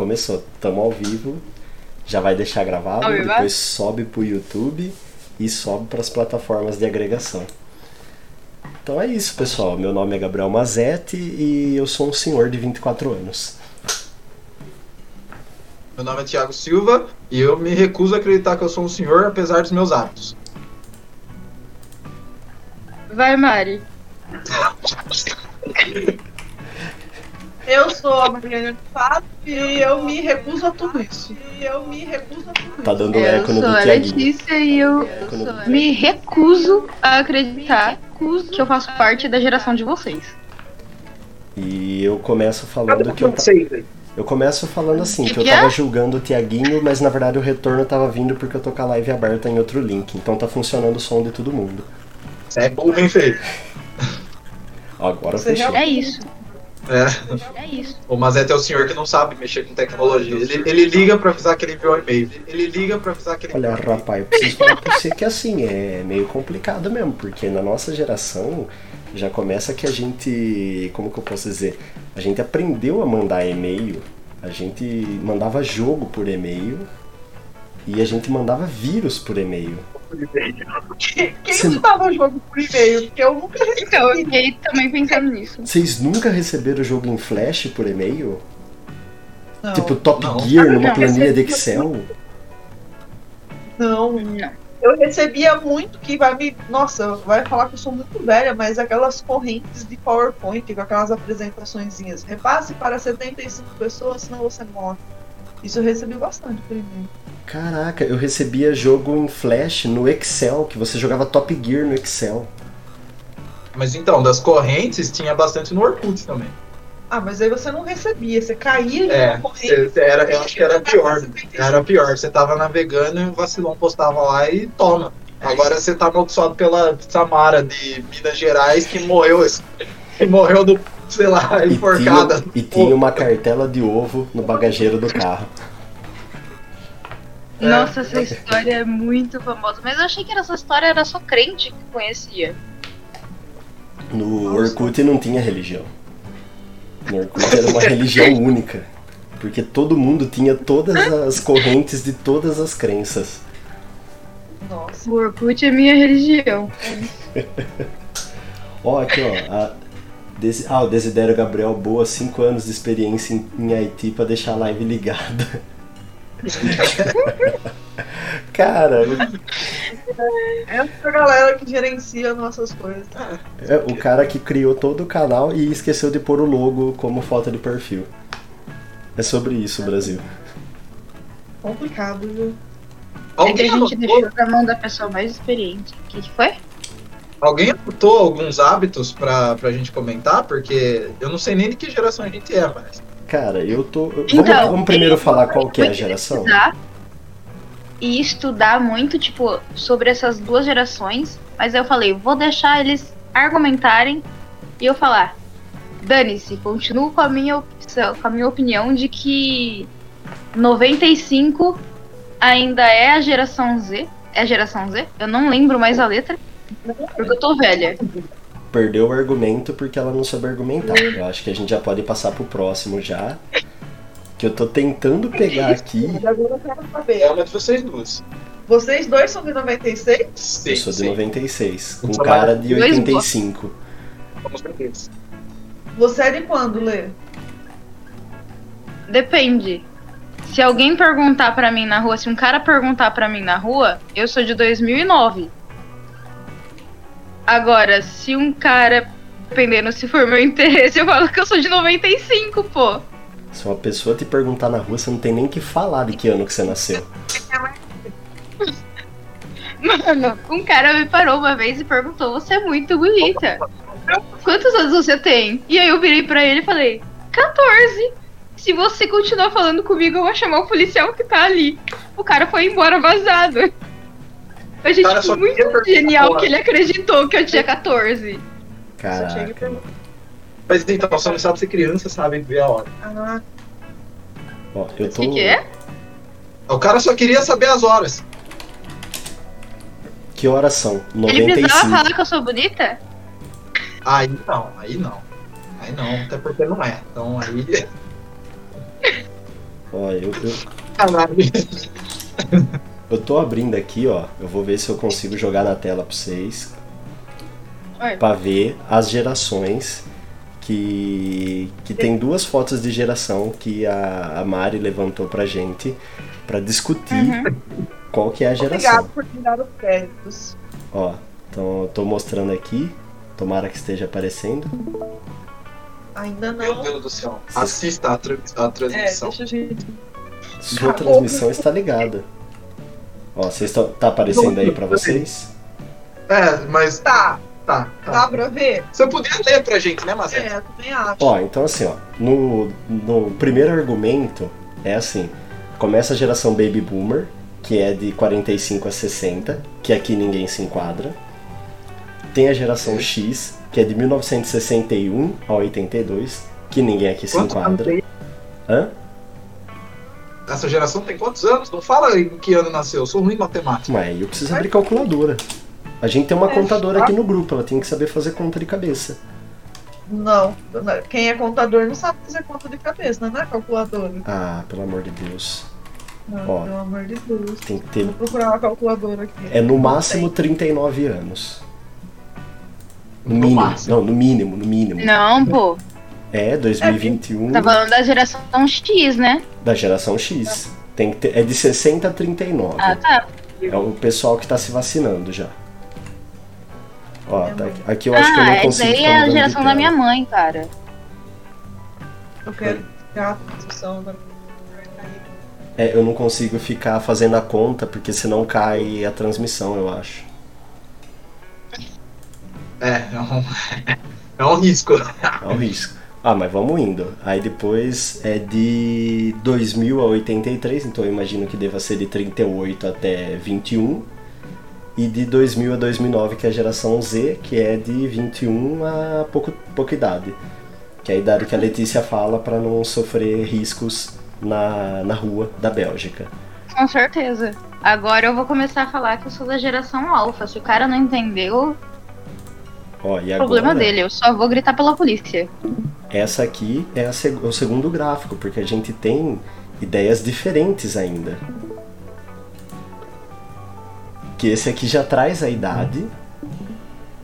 começou. Tamo ao vivo. Já vai deixar gravado, Ao vivo? depois sobe pro YouTube e sobe para as plataformas de agregação. Então é isso, pessoal. Meu nome é Gabriel Mazetti e eu sou um senhor de 24 anos. Meu nome é Thiago Silva e eu me recuso a acreditar que eu sou um senhor, apesar dos meus hábitos. Vai, Mari. Eu sou a Mariana de Fato e eu me recuso a tudo isso. E eu me recuso a tudo Tá isso. dando Eu eco no sou a. Letícia e eu do- me recuso a acreditar que eu faço parte da geração de vocês. E eu começo falando que eu, eu começo falando assim, que eu tava é? julgando o Tiaguinho, mas na verdade o retorno tava vindo porque eu tô com a live aberta em outro link. Então tá funcionando o som de todo mundo. Isso é bom, bem feito. Agora Você fechou. É isso, É. é isso. O Mazete é o senhor que não sabe mexer com tecnologia. Ele, ele liga pra avisar que ele enviou um e-mail. Ele liga pra avisar que ele Olha, rapaz, eu preciso falar pra você que assim, é meio complicado mesmo, porque na nossa geração já começa que a gente. Como que eu posso dizer? A gente aprendeu a mandar e-mail, a gente mandava jogo por e-mail e a gente mandava vírus por e-mail. Quem Você- estudava o jogo por e-mail? Porque eu nunca recebi. Então, eu fiquei também pensando nisso. Vocês nunca receberam o jogo em flash por e-mail? Não, tipo Top não. Gear numa Não, planilha de Excel? não. Não. Eu recebia muito que vai me. Nossa, vai falar que eu sou muito velha, mas aquelas correntes de PowerPoint com aquelas apresentaçõezinhas. Repasse para 75 pessoas, senão você morre. Isso eu recebi bastante por e-mail. Caraca, eu recebia jogo em flash no Excel, que você jogava Top Gear no Excel. Mas então, das correntes tinha bastante no Orkut também. Ah, mas aí você não recebia, você caía em É, corrente. cê era, eu acho que era pior. Era pior. Você tava navegando e o vacilão postava lá e toma. Agora você tá amaldiçoado pela Samara de Minas Gerais que morreu, que morreu do, sei lá, E enforcada. tinha, e tinha uma cartela de ovo no bagageiro do carro. Nossa, essa história é muito famosa. Mas eu achei que essa história era só crente que conhecia. No Orkut não tinha religião. No Orkut era uma religião única. Porque todo mundo tinha todas as correntes de todas as crenças. Nossa. O Orkut é minha religião. Ó, aqui ó. A Desi- ah, o Desidério Gabriel, boa, 5 anos de experiência em, em Haiti pra deixar a live ligada. Cara, Essa É galera que gerencia nossas coisas. é o cara que criou todo o canal e esqueceu de pôr o logo como foto de perfil. É sobre isso, Brasil. Complicado, viu? É que a gente deixou na mão da pessoa mais experiente. O que, que foi? Alguém anotou alguns hábitos pra, pra gente comentar? Porque eu não sei nem de que geração a gente é, mas. Cara, eu tô. Vamos, Então, vamos primeiro eu- falar qual que é a geração? Estudar e estudar muito, tipo, sobre essas duas gerações. Mas eu falei, vou deixar eles argumentarem e eu falar. Dane-se, continuo com a minha opção, com a minha opinião de que 95 ainda é a geração Z. É a geração Z? Eu não lembro mais a letra. Porque eu tô velha. Perdeu o argumento porque ela não soube argumentar. Eu acho que a gente já pode passar pro próximo já. Que eu tô tentando pegar aqui. Agora eu quero saber. É uma de vocês duas. Vocês dois são de 96? Sim, Eu sou de sim. 96, com cara de dois 85. Vamos ver isso. Você é de quando, Lê? Depende. Se alguém perguntar pra mim na rua, se um cara perguntar pra mim na rua, eu sou de 2009. Agora, se um cara, dependendo se for meu interesse, eu falo que eu sou de 95, pô. Se uma pessoa te perguntar na rua, você não tem nem que falar de que ano que você nasceu. Mano, um cara me parou uma vez e perguntou: Você é muito bonita. Quantos anos você tem? E aí eu virei pra ele e falei: 14. Se você continuar falando comigo, eu vou chamar o policial que tá ali. O cara foi embora vazado. Eu achei cara tipo, muito genial que ele acreditou que eu tinha 14. Caraca. Mas então, só não sabe ser criança, sabe ver a hora. Ah, Ó, eu O tô. que, que é? O cara só queria saber as horas. Que horas são? Ele precisava 95. falar que eu sou bonita? Aí não, aí não. Aí não, até porque não é. Então aí. Ó, eu, eu, Caralho. Eu tô abrindo aqui, ó. Eu vou ver se eu consigo jogar na tela pra vocês. Pra ver as gerações que, que tem duas fotos de geração que a, a Mari levantou pra gente pra discutir Uhum. qual que é a geração. Obrigado por me dar os créditos. Ó, então eu tô mostrando aqui. Tomara que esteja aparecendo. Ainda Meu não. Deus do céu. Assista a, tra- a É, transmissão. deixa a gente. Sua transmissão está ligada. Ó, vocês tá aparecendo aí pra vocês? É, mas Tá, tá. dá tá. pra ver? Você podia ler pra gente, né, Mazé? É, eu também acho. Ó, então assim, ó, no, no primeiro argumento é assim, começa a geração Baby Boomer, que é de 45 a 60, que aqui ninguém se enquadra. Tem a geração X, que é de 1961 a 82, que ninguém aqui se anos enquadra. Hã? Essa geração tem quantos anos? Não fala em que ano nasceu. Eu sou ruim em matemática. Mas eu preciso abrir calculadora. A gente tem uma É, contadora tá. aqui no grupo, ela tem que saber fazer conta de cabeça. Não, quem é contador não sabe fazer conta de cabeça, não é calculadora. Ah, pelo amor de Deus. Não, Ó. pelo amor de Deus. Tem que ter. Vou procurar uma calculadora aqui. É no máximo tem. 39 anos. No, No mínimo. máximo. Não, no mínimo, no mínimo. Não, pô. É, 2021 Tá falando da geração X, né? da geração X. Tem que ter, é de 60 a 39. Ah, tá. É o pessoal que tá se vacinando já. Ó, tá aqui, aqui eu acho que eu ah, não essa consigo aí ficar é a geração da minha mãe, cara. Eu quero pegar a da. É, eu não consigo ficar fazendo a conta, porque senão cai a transmissão, eu acho. É, é um, é um risco. É um risco. Ah, mas vamos indo. Aí depois é de 2000 a 83, então eu imagino que deva ser de 38 até 21. E de 2000 a 2009, que é a geração Z, que é de 21 a pouco, pouca idade. Que é a idade que a Letícia fala para não sofrer riscos na, na rua da Bélgica. Com certeza. Agora eu vou começar a falar que eu sou da geração alfa. Se o cara não entendeu, Ó, e o agora, problema dele. Eu só vou gritar pela polícia. essa aqui é seg- o segundo gráfico, porque a gente tem ideias diferentes ainda. Que esse aqui já traz a idade.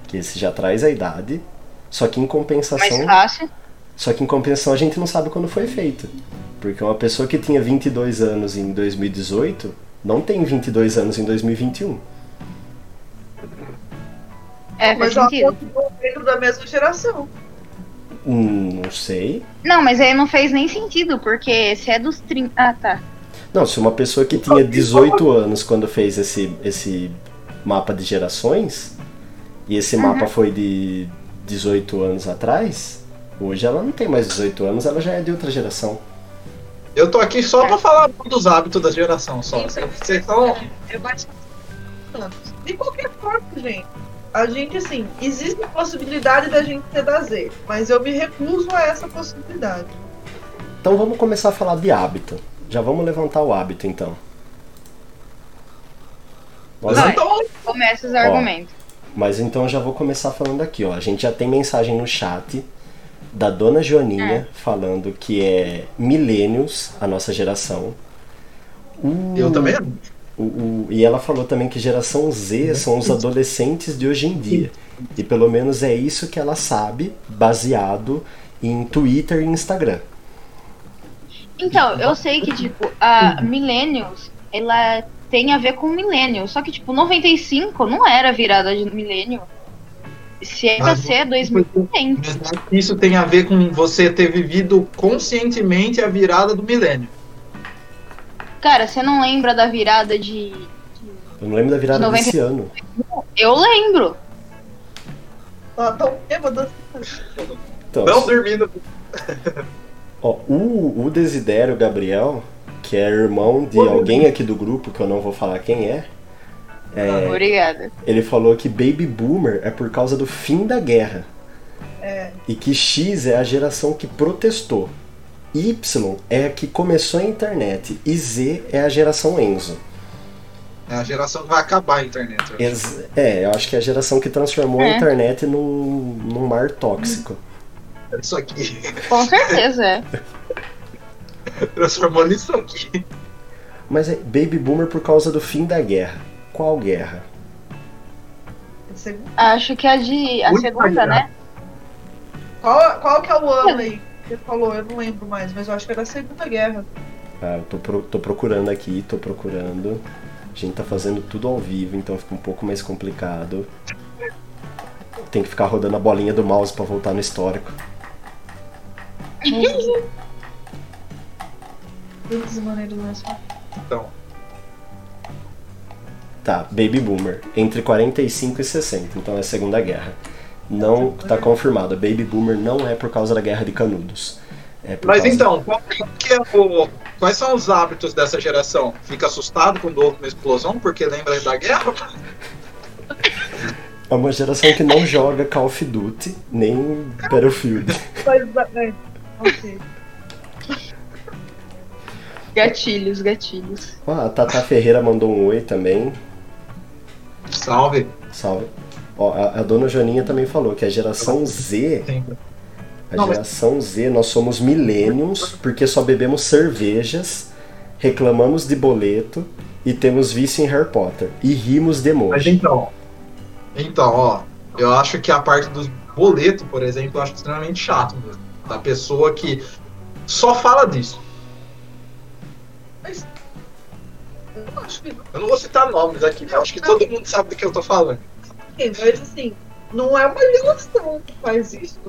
Que esse já traz a idade. Só que em Mais compensação. fácil. Só que em compensação a gente não sabe quando foi feito. Porque uma pessoa que tinha 22 anos em 2018 não tem 22 anos em 2021. É, faz Mas ela sentido. continua dentro da mesma geração. Hum, não sei. Não, mas aí não fez nem sentido, porque se é dos 30. Ah, tá. Não, se uma pessoa que tinha 18 anos quando fez esse, esse mapa de gerações, e esse mapa foi de 18 anos atrás, hoje ela não tem mais 18 anos, ela já é de outra geração. Eu tô aqui só pra falar dos hábitos da geração só. Vocês estão. É. De qualquer forma, gente. A gente, assim, existe a possibilidade da gente ser da Z, mas eu me recuso a essa possibilidade. Então vamos começar a falar de hábito. Já vamos levantar o hábito então. Nós- Vai. Então, Começa os argumentos. Mas então eu já vou começar falando aqui, ó. A gente já tem mensagem no chat da dona Joaninha falando que é milênios a nossa geração. O- eu também. O- o- e ela falou também que geração Z são os adolescentes de hoje em dia. E pelo menos é isso que ela sabe, baseado em Twitter e Instagram. Então, eu sei que, tipo, a Millennials, ela tem a ver com milênio. Só que, tipo, 95 não era virada de milênio. Se é pra Mas- ser 2020. Isso tem a ver com você ter vivido conscientemente a virada do milênio. Cara, você não lembra da virada de. Eu não lembro da virada 90. desse ano. Eu lembro. Ela tá bêbada. Então, Não dormindo. Ó, o, o Desidério Gabriel, que é irmão de alguém aqui do grupo, que eu não vou falar quem é, é, Obrigada. ele falou que Baby Boomer é por causa do fim da guerra. É. E que X é a geração que protestou. Y é a que começou a internet. E Z é a geração Enzo. É a geração que vai acabar a internet. eu é, eu acho que é a geração que transformou a É. internet num, num mar tóxico. Isso aqui. Com certeza, é. Transformou nisso aqui. Mas é Baby Boomer por causa do fim da guerra. Qual guerra? Acho que a de. A Muito segunda, né? Qual, qual que é o ano aí que ele falou? Eu não lembro mais, mas eu acho que era a Segunda Guerra. Ah, eu tô, pro- tô procurando aqui, tô procurando. A gente tá fazendo tudo ao vivo, então fica um pouco mais complicado. Tem que ficar rodando a bolinha do mouse pra voltar no histórico. Então, Tá, Baby Boomer. Entre 45 e 60, então é a Segunda Guerra. Não tá confirmado. Baby Boomer não é por causa da Guerra de Canudos. É por mas causa- então, qual que é o- quais são os hábitos dessa geração? Fica assustado quando houve uma explosão porque lembra da guerra? É uma geração que não joga Call of Duty nem Battlefield. É, ok. Gatilhos, gatilhos. Ó, a Tata Ferreira mandou um oi também. Salve. Salve. Ó, a, a dona Joaninha também falou que a geração Z, a mas- geração Z, nós somos millenniums porque só bebemos cervejas, reclamamos de boleto e temos vício em Harry Potter. E rimos de Mas emoji. então, então, ó, eu acho que a parte dos boletos, por exemplo, eu acho extremamente chato mesmo. Da pessoa que só fala disso. Eu não acho que Eu não vou citar nomes aqui, eu acho que todo mundo sabe do que eu tô falando. Mas assim, não é uma geração que faz isso.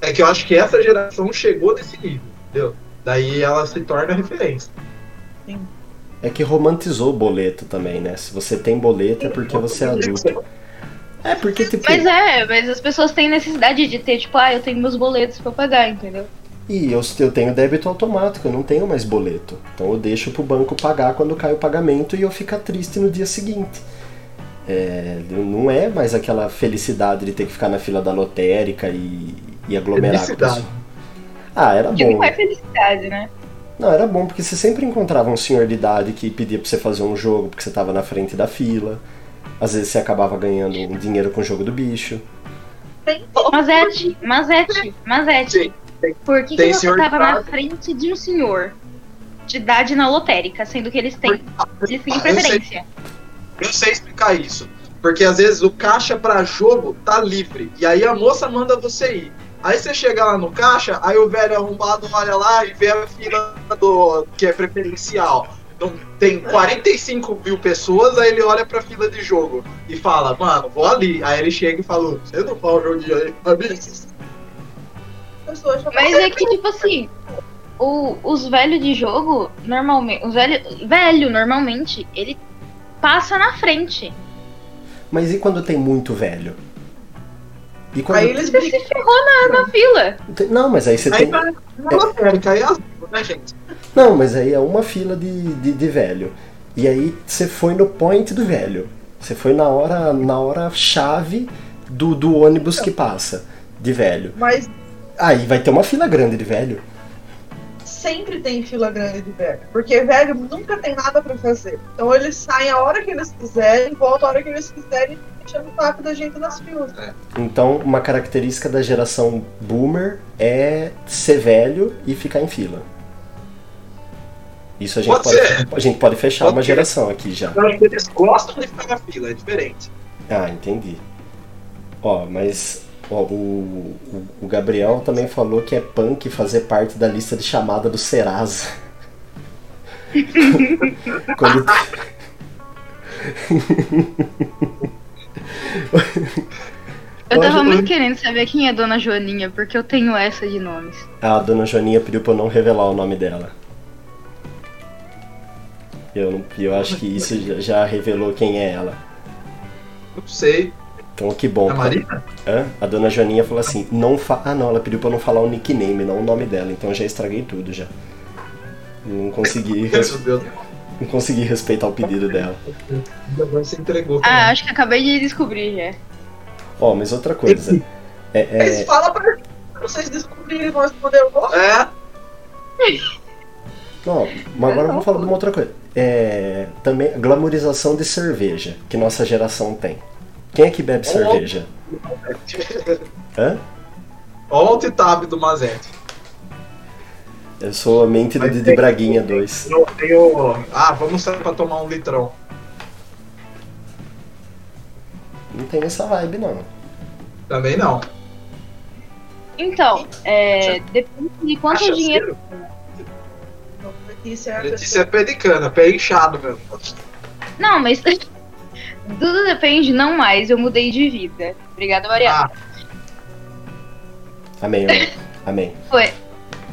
É que eu acho que essa geração chegou nesse nível, entendeu? Daí ela se torna referência. É que romantizou o boleto também, né? Se você tem boleto é porque você é adulto. É porque, tipo. Mas é, mas as pessoas têm necessidade de ter, tipo, ah, eu tenho meus boletos pra pagar, entendeu? E eu, eu tenho débito automático, eu não tenho mais boleto. Então eu deixo pro banco pagar quando cai o pagamento e eu ficar triste no dia seguinte. É, não é mais aquela felicidade de ter que ficar na fila da lotérica e, e aglomerar com Felicidade. pessoas. Ah, era Que bom. não é felicidade, né? Não, era bom porque você sempre encontrava um senhor de idade que pedia pra você fazer um jogo porque você tava na frente da fila. Às vezes você acabava ganhando um dinheiro com o jogo do bicho. Mazete, Mazete, Mazete. Por que, que você tava na frente de um senhor de idade na lotérica, sendo que eles têm, eles têm preferência? Eu sei explicar isso. Porque às vezes o caixa pra jogo tá livre. E aí a moça manda você ir. Aí você chega lá no caixa, aí o velho arrombado olha lá e vê a fila do que é preferencial. Então, tem 45 mil pessoas, aí ele olha pra fila de jogo e fala, mano, vou ali. Aí ele chega e fala, você não fala o joguinho aí pra mim? As pessoas já Mas é que, tipo assim, o- os velhos de jogo, normalmente. Os velho, velho, normalmente, ele passa na frente. Mas e quando tem muito velho? E quando Aí eles Você se ferrou na, na fila. Não, mas aí você Aí tem. aí é azul, né, gente? Não, mas aí é uma fila de, de, de velho. E aí você foi no point do velho. Você foi na hora na hora chave do, do ônibus que passa de velho. Mas Aí vai ter uma fila grande de velho. Sempre tem fila grande de velho. Porque velho nunca tem nada pra fazer. Então eles saem a hora que eles quiserem, voltam a hora que eles quiserem, deixando o saco da gente nas filas. Então, uma característica da geração boomer é ser velho e ficar em fila. Isso a gente Pode pode, a gente pode fechar Pode uma ser. geração aqui já. Eu acho que eles gostam de ficar na fila, é diferente. Ah, entendi. Ó, mas ó, o, o, o Gabriel também falou que é punk fazer parte da lista de chamada do Serasa. Quando... Eu tava Hoje- muito querendo saber quem é Dona Joaninha, porque eu tenho essa de nomes. A dona Joaninha pediu pra eu não revelar o nome dela. Eu, não- eu acho que isso já, já revelou quem é ela. Não sei. Então que bom. A Marina? Hã? A dona Joaninha falou assim, não fa... Ah não, ela pediu pra não falar o nickname, não o nome dela, então eu já estraguei tudo já. Não consegui, não consegui respeitar o pedido dela. Agora você entregou. Ah, acho que acabei de descobrir já. Ó, mas outra coisa. É, Eles é, falam pra vocês descobrirem nós podemos. É, não, mas agora vamos falar de uma outra coisa. É, também a glamorização de cerveja que nossa geração tem. Quem é que bebe cerveja? Hã? Olha o alt-tab do Mazete. Eu sou a mente do Didi Braguinha 2. Eu tenho. Ah, vamos sair pra tomar um litrão. Não tem essa vibe, não. Também não. Então, é, depende de quanto Cachaceiro? dinheiro. Letícia é Letícia é pé de cana, pé inchado mesmo. Não, mas tudo depende, não mais. Eu mudei de vida. Obrigada, Mariana. Ah, Amém, amém. Foi.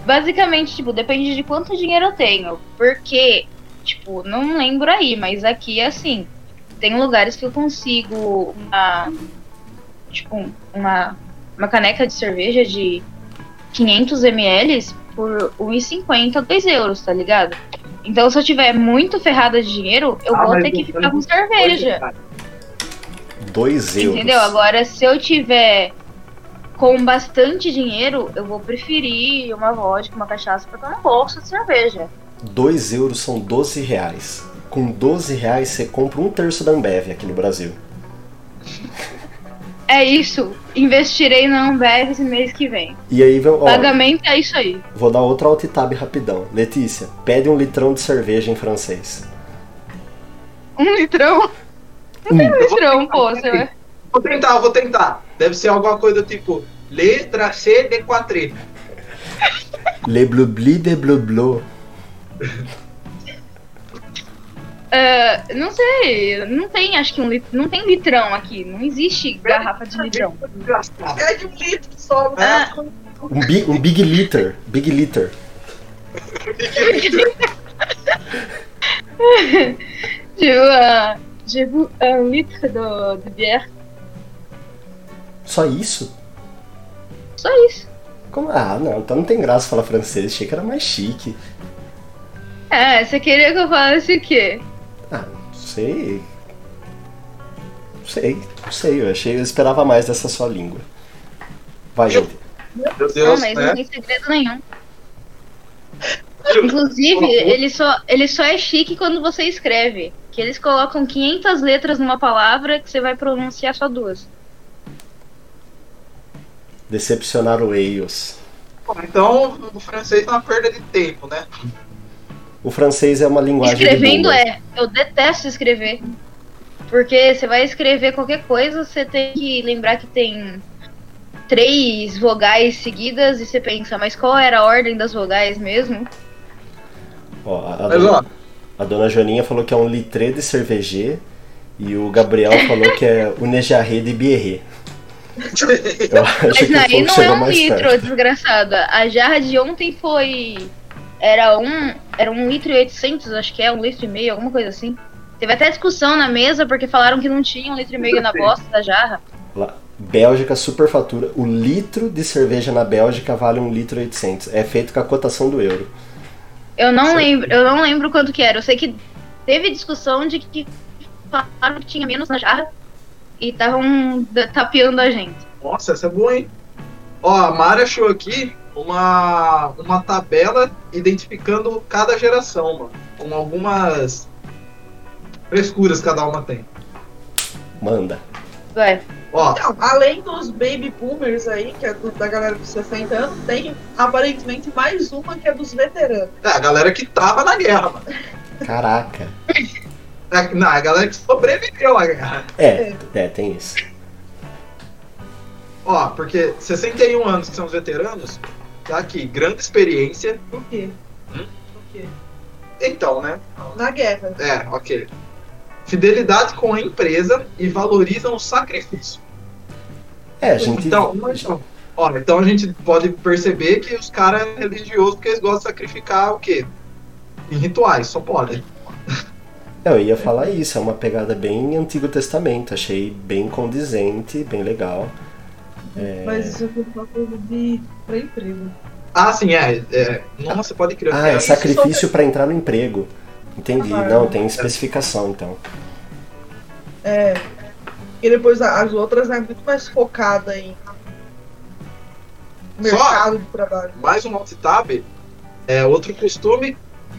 Basicamente, tipo, depende de quanto dinheiro eu tenho. Porque, tipo, não lembro aí, mas aqui é assim. Tem lugares que eu consigo uma. Tipo, uma, uma caneca de cerveja de 500 ml por 1,50, 2 euros, tá ligado? Então, se eu tiver muito ferrada de dinheiro, eu Ah, vou ter que não- ficar com cerveja. 2 euros. Entendeu? Agora, se eu tiver com bastante dinheiro, eu vou preferir uma vodka, uma cachaça pra tomar um bolsa de cerveja. 2 euros são 12 reais. Com 12 reais você compra um terço da Ambev aqui no Brasil. É isso. Investirei na Ambev esse mês que vem. E aí, ó, Pagamento é isso aí. vou dar outro alt tab rapidão. Letícia, pede um litrão de cerveja em francês. Um litrão. Um. Um litrão, pô. Você vai... Vou tentar, vou tentar. Deve ser alguma coisa do tipo letra C de quatri. Le blubli de blublo. Ah, não sei. Não tem, acho que um lit... Não tem litrão aqui. Não existe garrafa de litrão. É de um litro só. Ah. Um, bi- um big liter. Big liter. Je un, je veux un litre de, de bière. Só isso? Só isso. Como? Ah, não, então não tem graça falar francês. Achei que era mais chique. É, você queria que eu falasse o quê? Ah, não sei. Não sei, não sei. Eu achei, eu esperava mais dessa sua língua. Vai, Eu- gente. Meu Não, Deus, mas né? não tem segredo nenhum. Inclusive, ele só, ele só é chique quando você escreve. Que eles colocam 500 letras numa palavra que você vai pronunciar só duas. Decepcionar o Eios. Então o francês é uma perda de tempo, né? O francês é uma linguagem Escrevendo é. Eu detesto escrever. Porque você vai escrever qualquer coisa, você tem que lembrar que tem três vogais seguidas e você pensa, mas qual era a ordem das vogais mesmo? Ó, a, a Mas dona, ó, a dona Joaninha falou que é um litré de cerveje e o Gabriel falou que é o Nejarré de Bierré. Mas aí não é um litro, perto. desgraçada. A jarra de ontem foi. Era um. Era um litro e oitocentos, acho que é, um litro e meio, alguma coisa assim. Teve até discussão na mesa porque falaram que não tinha um litro e meio na bosta da jarra. Lá, Bélgica superfatura. O litro de cerveja na Bélgica vale um litro e 800. É feito com a cotação do euro. Eu não Certo. lembro, eu não lembro quanto que era. Eu sei que teve discussão de que falaram que tinha menos na jarra e estavam tapeando a gente. nossa, essa é boa, hein? Ó, a Mara achou aqui uma, uma tabela identificando cada geração, mano. Com algumas frescuras que cada uma tem. Manda. Vai. Ó, Então, além dos baby boomers aí, que é do- da galera dos 60 anos, tem aparentemente mais uma que é dos veteranos. é a galera que tava na guerra, mano. Caraca. É, Não, a galera que sobreviveu à guerra. É, é, tem isso. Ó, porque 61 anos que são os veteranos, tá aqui, grande experiência. Por quê? Hum? Por quê? Então, né? Na guerra. É, ok. Fidelidade com a empresa e valorizam o sacrifício. É, a gente. Então, então, ó, então a gente pode perceber que os caras é religiosos porque eles gostam de sacrificar o quê? Em rituais, só pode. Eu ia falar isso, é uma pegada bem Antigo Testamento. Achei bem condizente, bem legal. É... Mas isso é uma coisa de pra emprego. Ah, sim, é. é nossa, pode crer. Ah, é sacrifício para entrar no emprego. Entendi. Ah, Não, tem especificação então. É. E depois a- as outras é muito mais focada em Só- mercado de trabalho. mais um alt tab é outro costume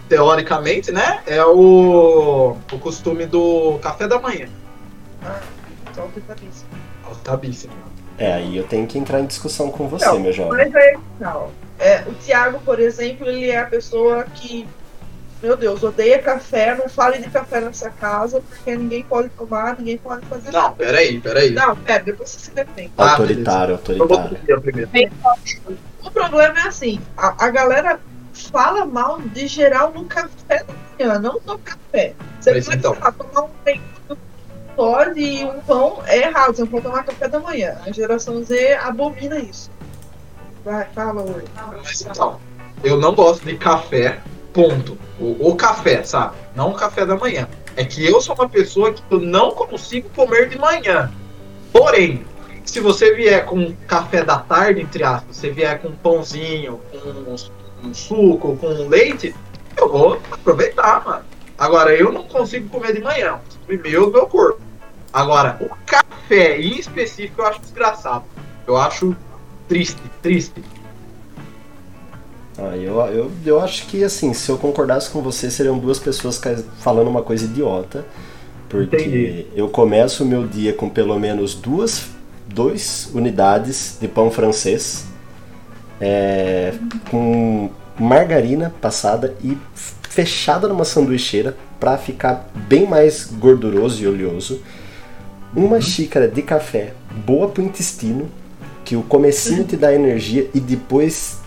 teoricamente né é o, o costume do café da manhã Só que tá isso. É, aí eu tenho que entrar em discussão com você, Não, meu jovem. Mas é, não. É, o Thiago, por exemplo, ele é a pessoa que, meu Deus, odeia café, não fale de café nessa casa, porque ninguém pode tomar, ninguém pode fazer Não, nada. peraí, peraí. Não, pera, depois você se defende. Ah, Autoritário, vou autoritário. O problema é assim, a, a galera fala mal de geral no café da manhã, não no café. Você Mas pode então. falar, tomar um leite pode e um pão é errado, você não pode tomar café da manhã. A geração Z abomina isso. Vai, fala, oi. Então, eu não gosto de café, ponto. O, o café, sabe? Não o café da manhã. É que eu sou uma pessoa que eu não consigo comer de manhã. Porém, se você vier com café da tarde, entre aspas, você vier com um pãozinho, com um, um suco, com um leite, eu vou aproveitar, mano. Agora, eu não consigo comer de manhã. Primeiro, meu corpo. Agora, o café em específico eu acho desgraçado. Eu acho triste, triste. Ah, eu, eu, eu acho que, assim, se eu concordasse com você, seriam duas pessoas falando uma coisa idiota. Porque Entendi. eu começo o meu dia com pelo menos duas dois unidades de pão francês, é, com margarina passada e fechada numa sanduicheira para ficar bem mais gorduroso e oleoso. Uma xícara de café boa pro intestino, que o comecinho te dá energia e depois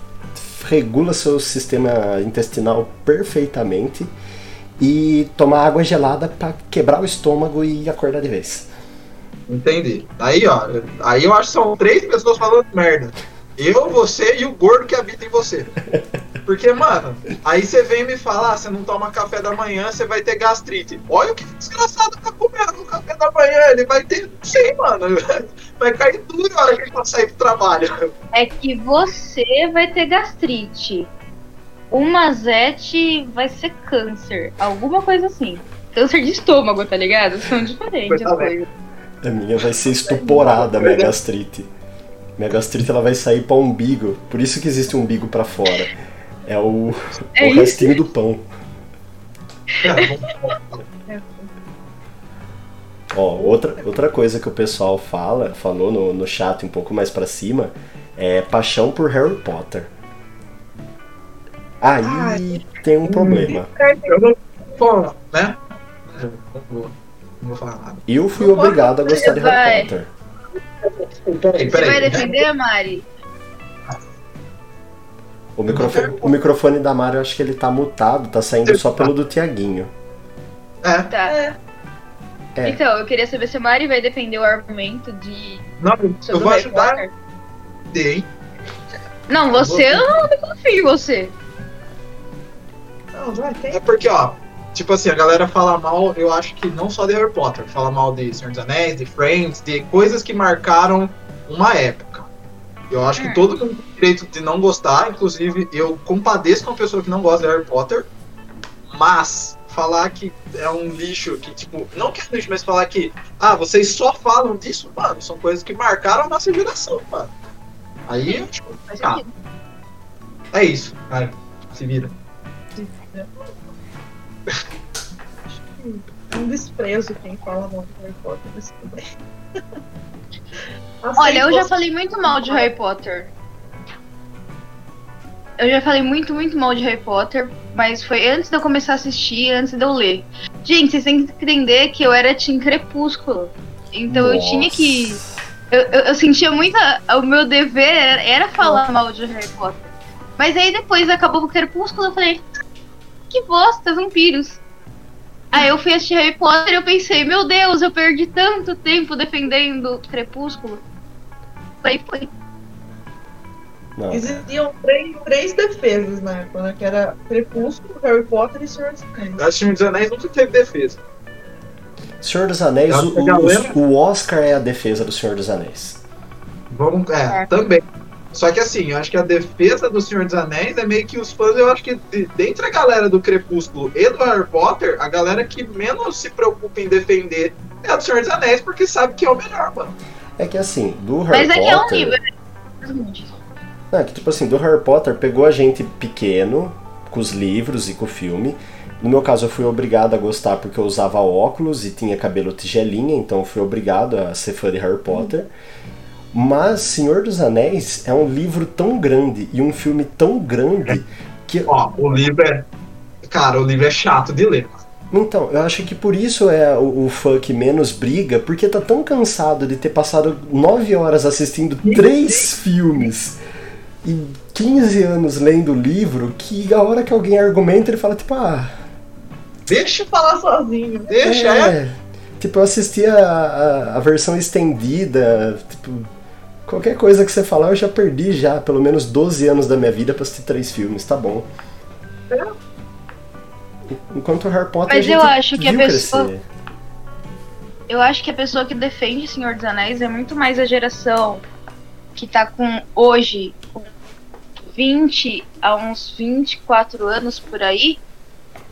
regula seu sistema intestinal perfeitamente e tomar água gelada para quebrar o estômago e acordar de vez. Entendi. Aí, ó, aí eu acho que são três pessoas falando merda. Eu, você e o gordo que habita em você. Porque, mano, aí você vem me falar, você não toma café da manhã, você vai ter gastrite. Olha o que desgraçado tá comendo no café da manhã. Ele vai ter, não sei, mano. Vai cair duro na hora que ele for sair pro trabalho. É que você vai ter gastrite. O Mazete vai ser câncer. Alguma coisa assim. Câncer de estômago, tá ligado? São diferentes Tá as coisas. A minha vai ser estuporada, minha gastrite. Minha gastrite ela vai sair para umbigo, por isso que existe um umbigo para fora. É o, É o isso. restinho do pão. Ó, outra, outra coisa que o pessoal fala, falou no, no chat um pouco mais pra cima, é paixão por Harry Potter. Aí Ai. tem um problema. Eu não vou, né? Eu Não vou, não vou falar nada. Eu fui obrigado a gostar de Harry. Potter. Peraí, Você vai peraí. defender, Mari? O microfone, o microfone da Mari eu acho que ele tá mutado, tá saindo só pelo do Tiaguinho. É, Tá. É, É. Então, eu queria saber se a Mari vai defender o argumento de. não, eu vou ajudar hein? Não, você eu não confio em você. não, vai, tem. É porque, ó, tipo assim, a galera fala mal, eu acho que não só de Harry Potter, fala mal de Senhor dos Anéis, de Friends, de coisas que marcaram uma época. Eu acho que Hum. todo mundo tem direito de não gostar, inclusive eu compadeço com uma pessoa que não gosta de Harry Potter, mas falar que é um lixo, que tipo, não que é um lixo, mas falar que, ah, vocês só falam disso, mano, são coisas que marcaram a nossa geração, mano. Aí, Ah. sentido. é isso, vai, se vira. É um desprezo quem fala mal de Harry Potter, mas tudo bem. Olha, eu já falei muito mal de Harry Potter. Eu já falei muito, muito mal de Harry Potter, mas foi antes de eu começar a assistir, antes de eu ler. Gente, vocês têm que entender que eu era Team Crepúsculo. Então eu tinha que. Nossa. Eu, eu, eu sentia muito. a- O meu dever era, era falar mal de Harry Potter. Mas aí depois acabou com o Crepúsculo, eu falei. Que bosta, vampiros. Aí eu fui assistir Harry Potter e eu pensei, meu Deus, eu perdi tanto tempo defendendo Crepúsculo. Aí foi. Não, Existiam três, três defesas na época, né? Que era Crepúsculo, Harry Potter e Senhor dos Anéis. Acho que Senhor dos Anéis nunca teve defesa. Senhor dos Anéis, o, o- o Oscar é a defesa do Senhor dos Anéis. Vamos, é, É. também. Só que assim, eu acho que a defesa do Senhor dos Anéis é meio que os fãs, eu acho que de, dentre a galera do Crepúsculo e do Harry Potter, a galera que menos se preocupa em defender é a do Senhor dos Anéis, porque sabe que é o melhor, mano. É que assim, do Harry Mas é que é um Potter. nível. Não, é que tipo assim, do Harry Potter pegou a gente pequeno, com os livros e com o filme. No meu caso, eu fui obrigado a gostar porque eu usava óculos e tinha cabelo tigelinha, então eu fui obrigado a ser fã de Harry Potter. Mas Senhor dos Anéis é um livro tão grande e um filme tão grande que. Ó, o livro é. Cara, o livro é chato de ler. Então, eu acho que por isso é o, o fã que menos briga, porque tá tão cansado de ter passado nove horas assistindo três filmes e 15 anos lendo o livro que a hora que alguém argumenta ele fala, tipo, ah. Deixa eu falar sozinho. Deixa, é. É. Tipo, eu assisti a, a, a versão estendida. Tipo, qualquer coisa que você falar, eu já perdi já pelo menos 12 anos da minha vida pra assistir três filmes, tá bom. Enquanto o Harry Potter. Mas a gente eu acho que a pessoa- crescer. Eu acho que a pessoa que defende Senhor dos Anéis é muito mais a geração que tá com hoje com 20 a uns 24 anos por aí.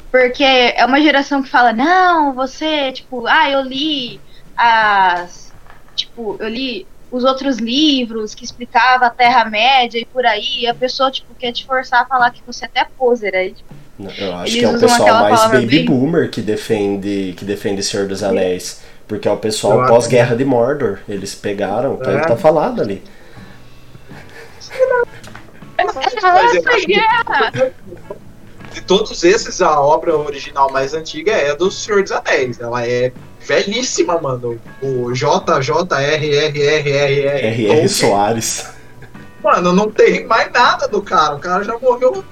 Porque é uma geração que fala, não, você, tipo, ah, eu li as. Tipo, eu li os outros livros que explicava a Terra-média e por aí, e a pessoa, tipo, quer te forçar a falar que você é até poser aí, tipo, Eu acho Eles que é o usam pessoal mais baby bem- boomer que defende que defende Senhor dos Anéis. Porque é o pessoal pós-guerra de Mordor. Eles pegaram, tá, É. tá falado ali. De todos esses, a obra original mais antiga é do Senhor dos Anéis. Ela é velhíssima, mano. O JJRRRRR. R.R. Soares. Mano, não tem mais nada do cara. O cara já morreu,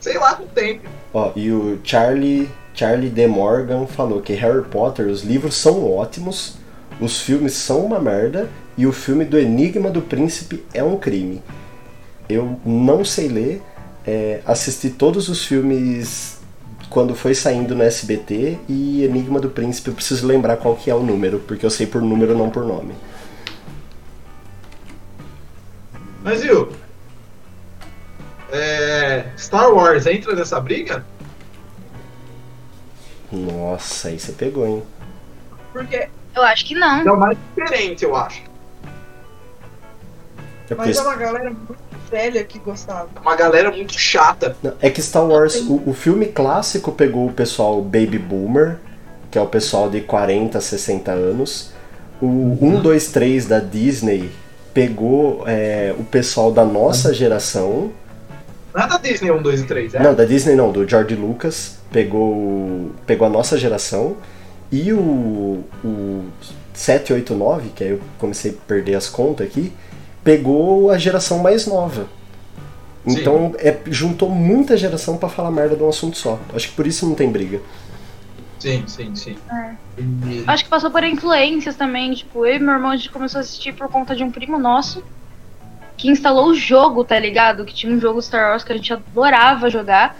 sei lá, com tempo. Ó, e o Charlie, Charlie D. Morgan falou que Harry Potter, os livros são ótimos, os filmes são uma merda e o filme do Enigma do Príncipe é um crime. Eu não sei ler, é, assisti todos os filmes quando foi saindo no SBT e Enigma do Príncipe eu preciso lembrar qual que é o número, porque eu sei por número, não por nome. Mas viu? É, Star Wars entra nessa briga? Nossa, aí você pegou, hein? Porque, Eu acho que não. É o mais diferente, eu acho. É porque mas é uma galera muito velha que gostava. Uma galera muito chata. Não, É que Star Wars, o, o filme clássico pegou o pessoal baby boomer, que é o pessoal de 40, 60 anos. O 1, 2, 3 da Disney pegou é, o pessoal da nossa geração. Nada Disney 1, 2 e 3, é? Não, da Disney não, do George Lucas. Pegou, pegou a nossa geração. E o, o 7, 8, 9, que aí eu comecei a perder as contas aqui, pegou a geração mais nova. Então é, juntou muita geração pra falar merda de um assunto só. Acho que por isso não tem briga. Sim, sim, sim. É. E- Acho que passou por influências também. Tipo, eu e meu irmão a gente começou a assistir por conta de um primo nosso que instalou o jogo, tá ligado? Que tinha um jogo Star Wars que a gente adorava jogar.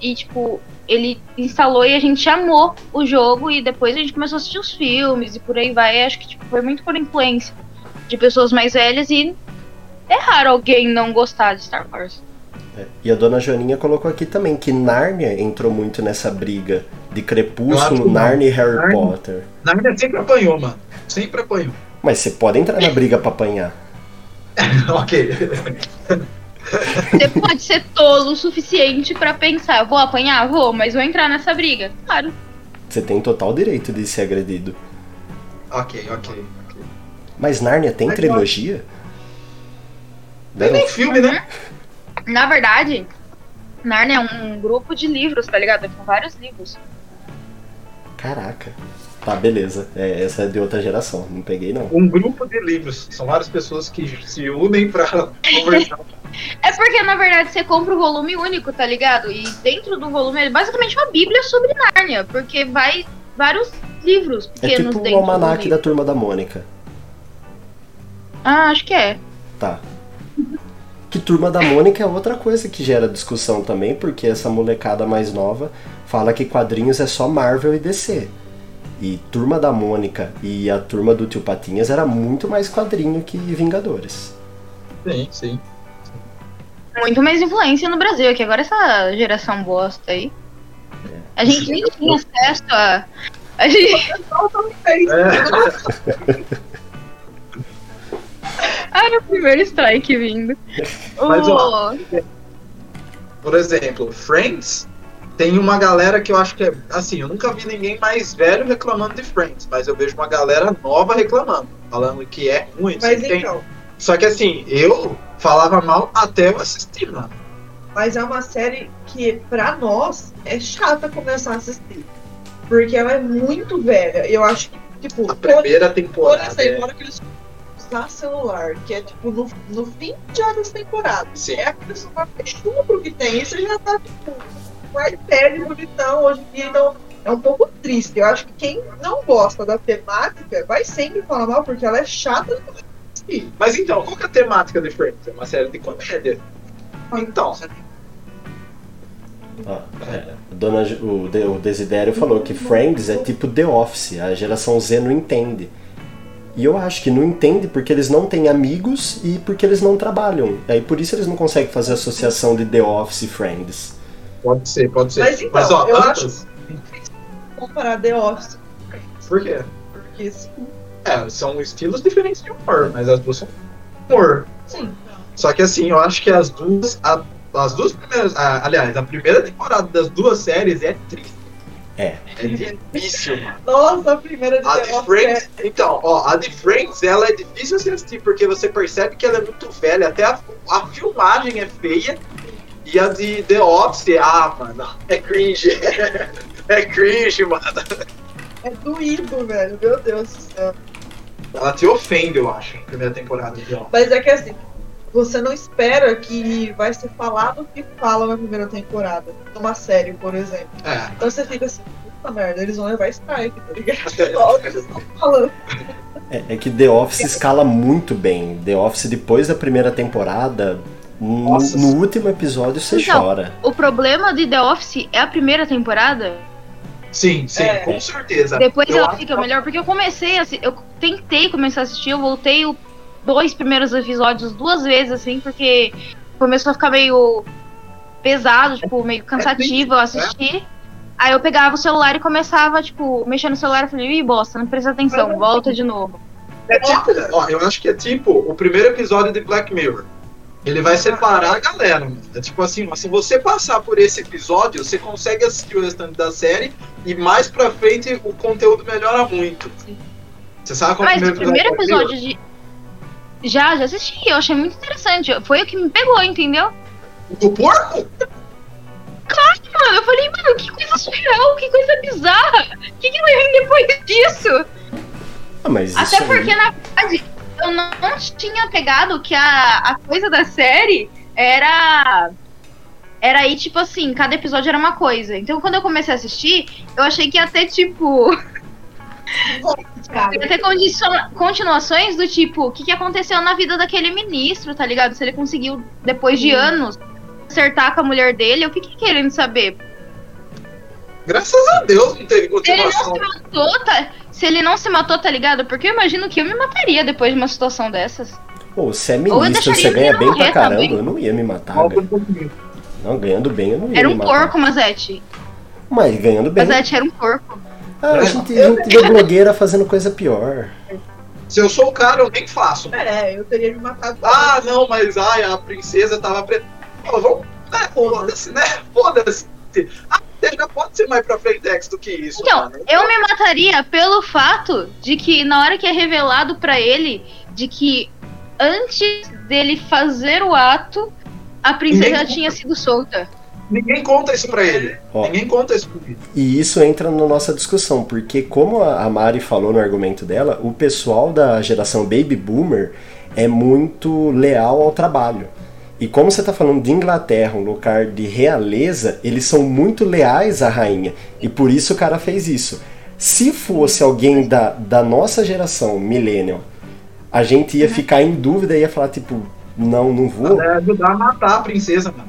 E, tipo, ele instalou e a gente amou o jogo. E depois a gente começou a assistir os filmes e por aí vai. Acho que tipo, foi muito por influência de pessoas mais velhas. E é raro alguém não gostar de Star Wars. É, E a dona Joaninha colocou aqui também que Nárnia entrou muito nessa briga de Crepúsculo. Narnia e Harry Nárnia- Potter. Na minha sempre apanhou, mano. Sempre apanhou. Mas você pode entrar na briga pra apanhar. ok. Você pode ser tolo o suficiente pra pensar, eu vou apanhar? Vou, mas vou entrar nessa briga. Claro. Você tem total direito de ser agredido. ok, ok. ok. Mas Nárnia tem Mas trilogia? Tem nem filme, né? Na verdade, Narnia é um grupo de livros, tá ligado? Com vários livros. Caraca. Tá, beleza. É, essa é de outra geração. Não peguei, não. Um grupo de livros. São várias pessoas que se unem pra conversar. É porque, na verdade, você compra o volume único, tá ligado? E dentro do volume é basicamente uma bíblia sobre Nárnia, porque vai vários livros É pequenos tipo o dentro do almanac da turma da Mônica. Ah, acho que é. Tá. Que Turma da Mônica é outra coisa que gera discussão também, porque essa molecada mais nova fala que quadrinhos é só Marvel e DC. E Turma da Mônica e a Turma do Tio Patinhas era muito mais quadrinho que Vingadores. Sim, sim. Muito mais influência no Brasil, que agora essa geração bosta aí. A gente nem tinha acesso a. A gente. É, Ai, o primeiro strike vindo. Mas, O- ó, por exemplo, Friends tem uma galera que eu acho que é. Assim, eu nunca vi ninguém mais velho reclamando de Friends, mas eu vejo uma galera nova reclamando, falando que é ruim. Mas Você tem- então, Só que assim, eu falava mal até eu assistir, mano. Mas é uma série que, pra nós, é chata começar a assistir. Porque ela é muito velha. Eu acho que, tipo, A primeira por temporada. exemplo, é- na hora que eles usar celular, que é tipo no, no fim já das temporadas. Sim. É aquele celular chucro que tem. Isso já tá, tipo, um iPad bonitão hoje em dia, então é um pouco triste. Eu acho que quem não gosta da temática vai sempre falar mal, porque ela é chata de. Mas então, qual que é a temática de Friends? É uma série de comédia. Então, Ó, é, dona, o, De- o Desidério falou que Friends é tipo The Office, a geração Z não entende. E eu acho que não entende porque eles não têm amigos e porque eles não trabalham. Aí por isso eles não conseguem fazer associação de The Office e Friends. pode ser, pode ser. Mas então, ó, eu antes- Comparar The Office, Por quê? porque sim, É, são estilos diferentes de humor, mas as duas são humor. sim. Só que assim, eu acho que as duas. a- as duas primeiras. a- aliás, a primeira temporada das duas séries é triste. É. É difícil, mano. Nossa, a primeira de A The Friends, então, ó, a de Friends, ela é difícil de assistir, porque você percebe que ela é muito velha, até a, a filmagem é feia, e a de The Office, ah, mano, é cringe. é cringe, mano. é, é doído, velho. Meu Deus do céu. Ela te ofende, eu acho, a primeira temporada de The Office. Mas é que assim, você não espera que vai ser falado o que fala na primeira temporada. Numa série, por exemplo. É. Então você fica assim, puta merda, eles vão levar strike, tá ligado? Olha o que eles estão falando. É, é que The Office escala muito bem. The Office, depois da primeira temporada, no, Nossa. no último episódio você Então, chora. O problema de The Office é a primeira temporada. Sim, sim, É. com certeza. Depois Eu ela fica que- melhor, porque eu comecei a Eu tentei começar a assistir, eu voltei o dois primeiros episódios duas vezes, assim, porque começou a ficar meio pesado, tipo, meio cansativo eu assistir. Aí eu pegava o celular e começava, tipo, mexer no celular e falei, ih, bosta, não presta atenção, volta de novo. É tipo, ó, eu acho que é tipo o primeiro episódio de Black Mirror. Ele vai separar a galera, mano. É tipo assim, se você passar por esse episódio, você consegue assistir o restante da série e mais pra frente o conteúdo melhora muito. Você sabe qual é Mas o primeiro episódio de. Já, já assisti, eu achei muito interessante. Foi o que me pegou, entendeu? Do porco? Mano, eu falei, mano, que coisa surreal, que coisa bizarra. O que, que vai vir depois disso? Ah, mas isso Até aí- porque, na verdade, eu não tinha pegado que a, a coisa da série era. Era aí, tipo assim, cada episódio era uma coisa. Então, quando eu comecei a assistir, eu achei que ia ter, tipo. ia ter condiciona- continuações do tipo, o que, que aconteceu na vida daquele ministro, tá ligado? Se ele conseguiu, depois de anos, acertar com a mulher dele, eu fiquei querendo saber. Graças a Deus não teve Se ele não continuação. se matou, tá? Se ele não se matou, tá ligado? Porque eu imagino que eu me mataria depois de uma situação dessas. Pô, você é ministro, você ganha bem pra caramba. também. Eu não ia me matar. Não, ganhando bem eu não ia Era me um matar. porco, Mazete. Mas ganhando bem. Mazete era um porco. Ah, a gente, a gente vê blogueira fazendo coisa pior. Se eu sou o cara, eu nem faço. É, eu teria me matado. Ah, não, mas ai, a princesa tava preta. Pô, vamos. Né, foda-se, né? Foda-se. A já pode ser mais pra Frentex do que isso. Então, mano. eu me mataria pelo fato de que na hora que é revelado pra ele de que antes dele fazer o ato, a princesa já tinha sido solta. Ninguém conta isso pra ele. Ó. Ninguém conta isso pra ele. E isso entra na nossa discussão, porque como a Mari falou no argumento dela, o pessoal da geração Baby Boomer é muito leal ao trabalho. E como você está falando de Inglaterra, um lugar de realeza, eles são muito leais à rainha. E por isso o cara fez isso. Se fosse alguém da, da nossa geração, millennial, a gente ia ficar em dúvida e ia falar, tipo, não, não vou. É ajudar a matar a princesa, mano.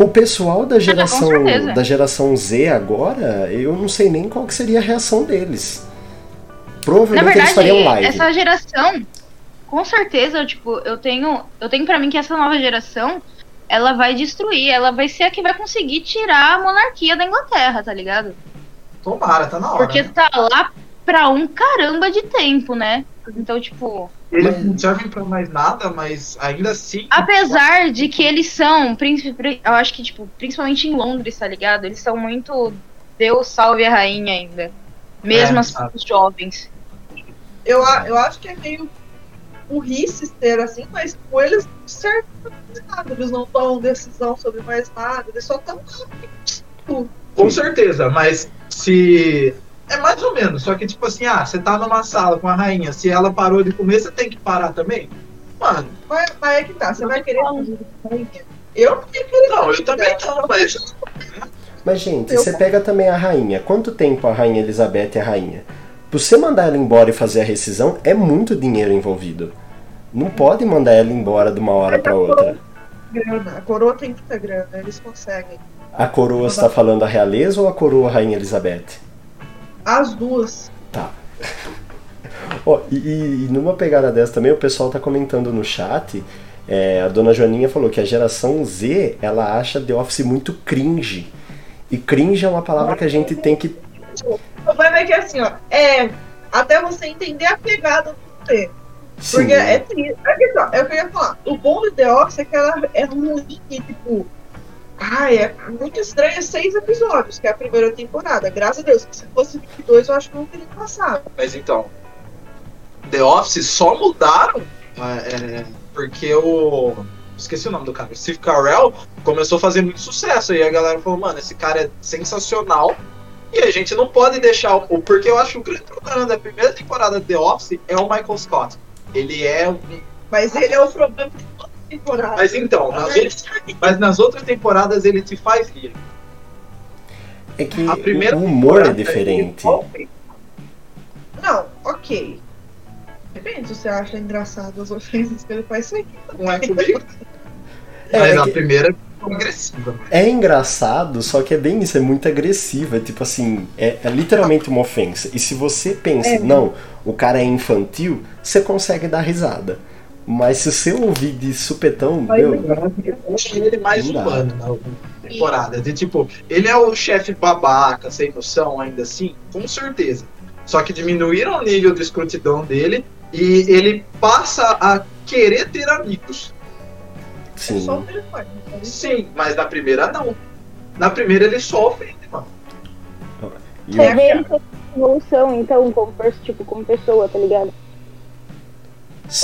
O pessoal da geração certeza. da geração Z agora, eu não sei nem qual que seria a reação deles. Provavelmente Na eles verdade, fariam live. essa geração, com certeza, tipo, eu tenho, eu tenho para mim que essa nova geração, ela vai destruir, ela vai ser a que vai conseguir tirar a monarquia da Inglaterra, tá ligado? Tomara, tá na hora. Porque né? tá lá pra um caramba de tempo, né? Então, tipo, Eles não servem pra mais nada, mas ainda assim. apesar de que eles são, eu acho que, tipo, principalmente em Londres, tá ligado? Eles são muito Deus salve a rainha ainda. Mesmo É, as- sabe. os jovens. Eu, a- eu acho que é meio burrice ser assim, mas com eles certo nada, eles não tomam decisão sobre mais nada, eles só estão tipo, Com certeza, mas se. É mais ou menos, só que tipo assim, ah, você tá numa sala com a rainha, se ela parou de comer, você tem que parar também? Mano, mas, mas é que tá, você vai querer? Eu não ia querer não, eu também não, mas. Mas, gente, Eu- você pega também a rainha. Quanto tempo a rainha Elizabeth é rainha? Pra você mandar ela embora e fazer a rescisão, é muito dinheiro envolvido. Não pode mandar ela embora de uma hora pra outra. Grana, a coroa tem muita grana, eles conseguem. A coroa está falando a realeza ou a coroa rainha Elizabeth? As duas. Tá. Ó, e, e- numa pegada dessa também, o pessoal tá comentando no chat. é, a dona Joaninha falou que a geração Z ela acha The Office muito cringe. E cringe é uma palavra que a gente tem que. O problema é que assim, ó, é até você entender a pegada do T. Sim, Porque é triste. É, ó, é o que eu ia falar. O bom do The Office é que ela é ruim tipo. Ai, é muito estranho seis episódios, que é a primeira temporada. Graças a Deus, que se fosse 22, eu acho que não teria passado. Mas então, The Office só mudaram é, porque o. Esqueci o nome do cara. Steve Carell começou a fazer muito sucesso. E a galera falou, mano, esse cara é sensacional. E a gente não pode deixar o. Porque eu acho que o grande problema da primeira temporada de The Office é o Michael Scott. Ele é um. Mas ele é o problema de toda a temporada. Mas então, nas outras, mas nas outras temporadas ele te faz rir. É que A primeira o humor é diferente. Não, ok. Depende se você acha engraçado as ofensas que ele faz isso aí. Não é comigo. É, Mas é a que- primeira é agressiva. É engraçado, só que é bem isso, é muito agressivo. É tipo assim, é, é literalmente uma ofensa. E se você pensa, É. não, o cara é infantil, você consegue dar risada. Mas se você ouvir de supetão, Vai meu, Eu achei ele mais humano na temporada. De tipo, ele é o chefe babaca, sem noção, ainda assim, com certeza. Só que diminuíram o nível de escrutidão dele e ele passa a querer ter amigos. É sim. Sim, mas na primeira não. Na primeira ele só ofende, mano. E Você vê ele ter evolução, então, como, tipo, como pessoa, tá ligado?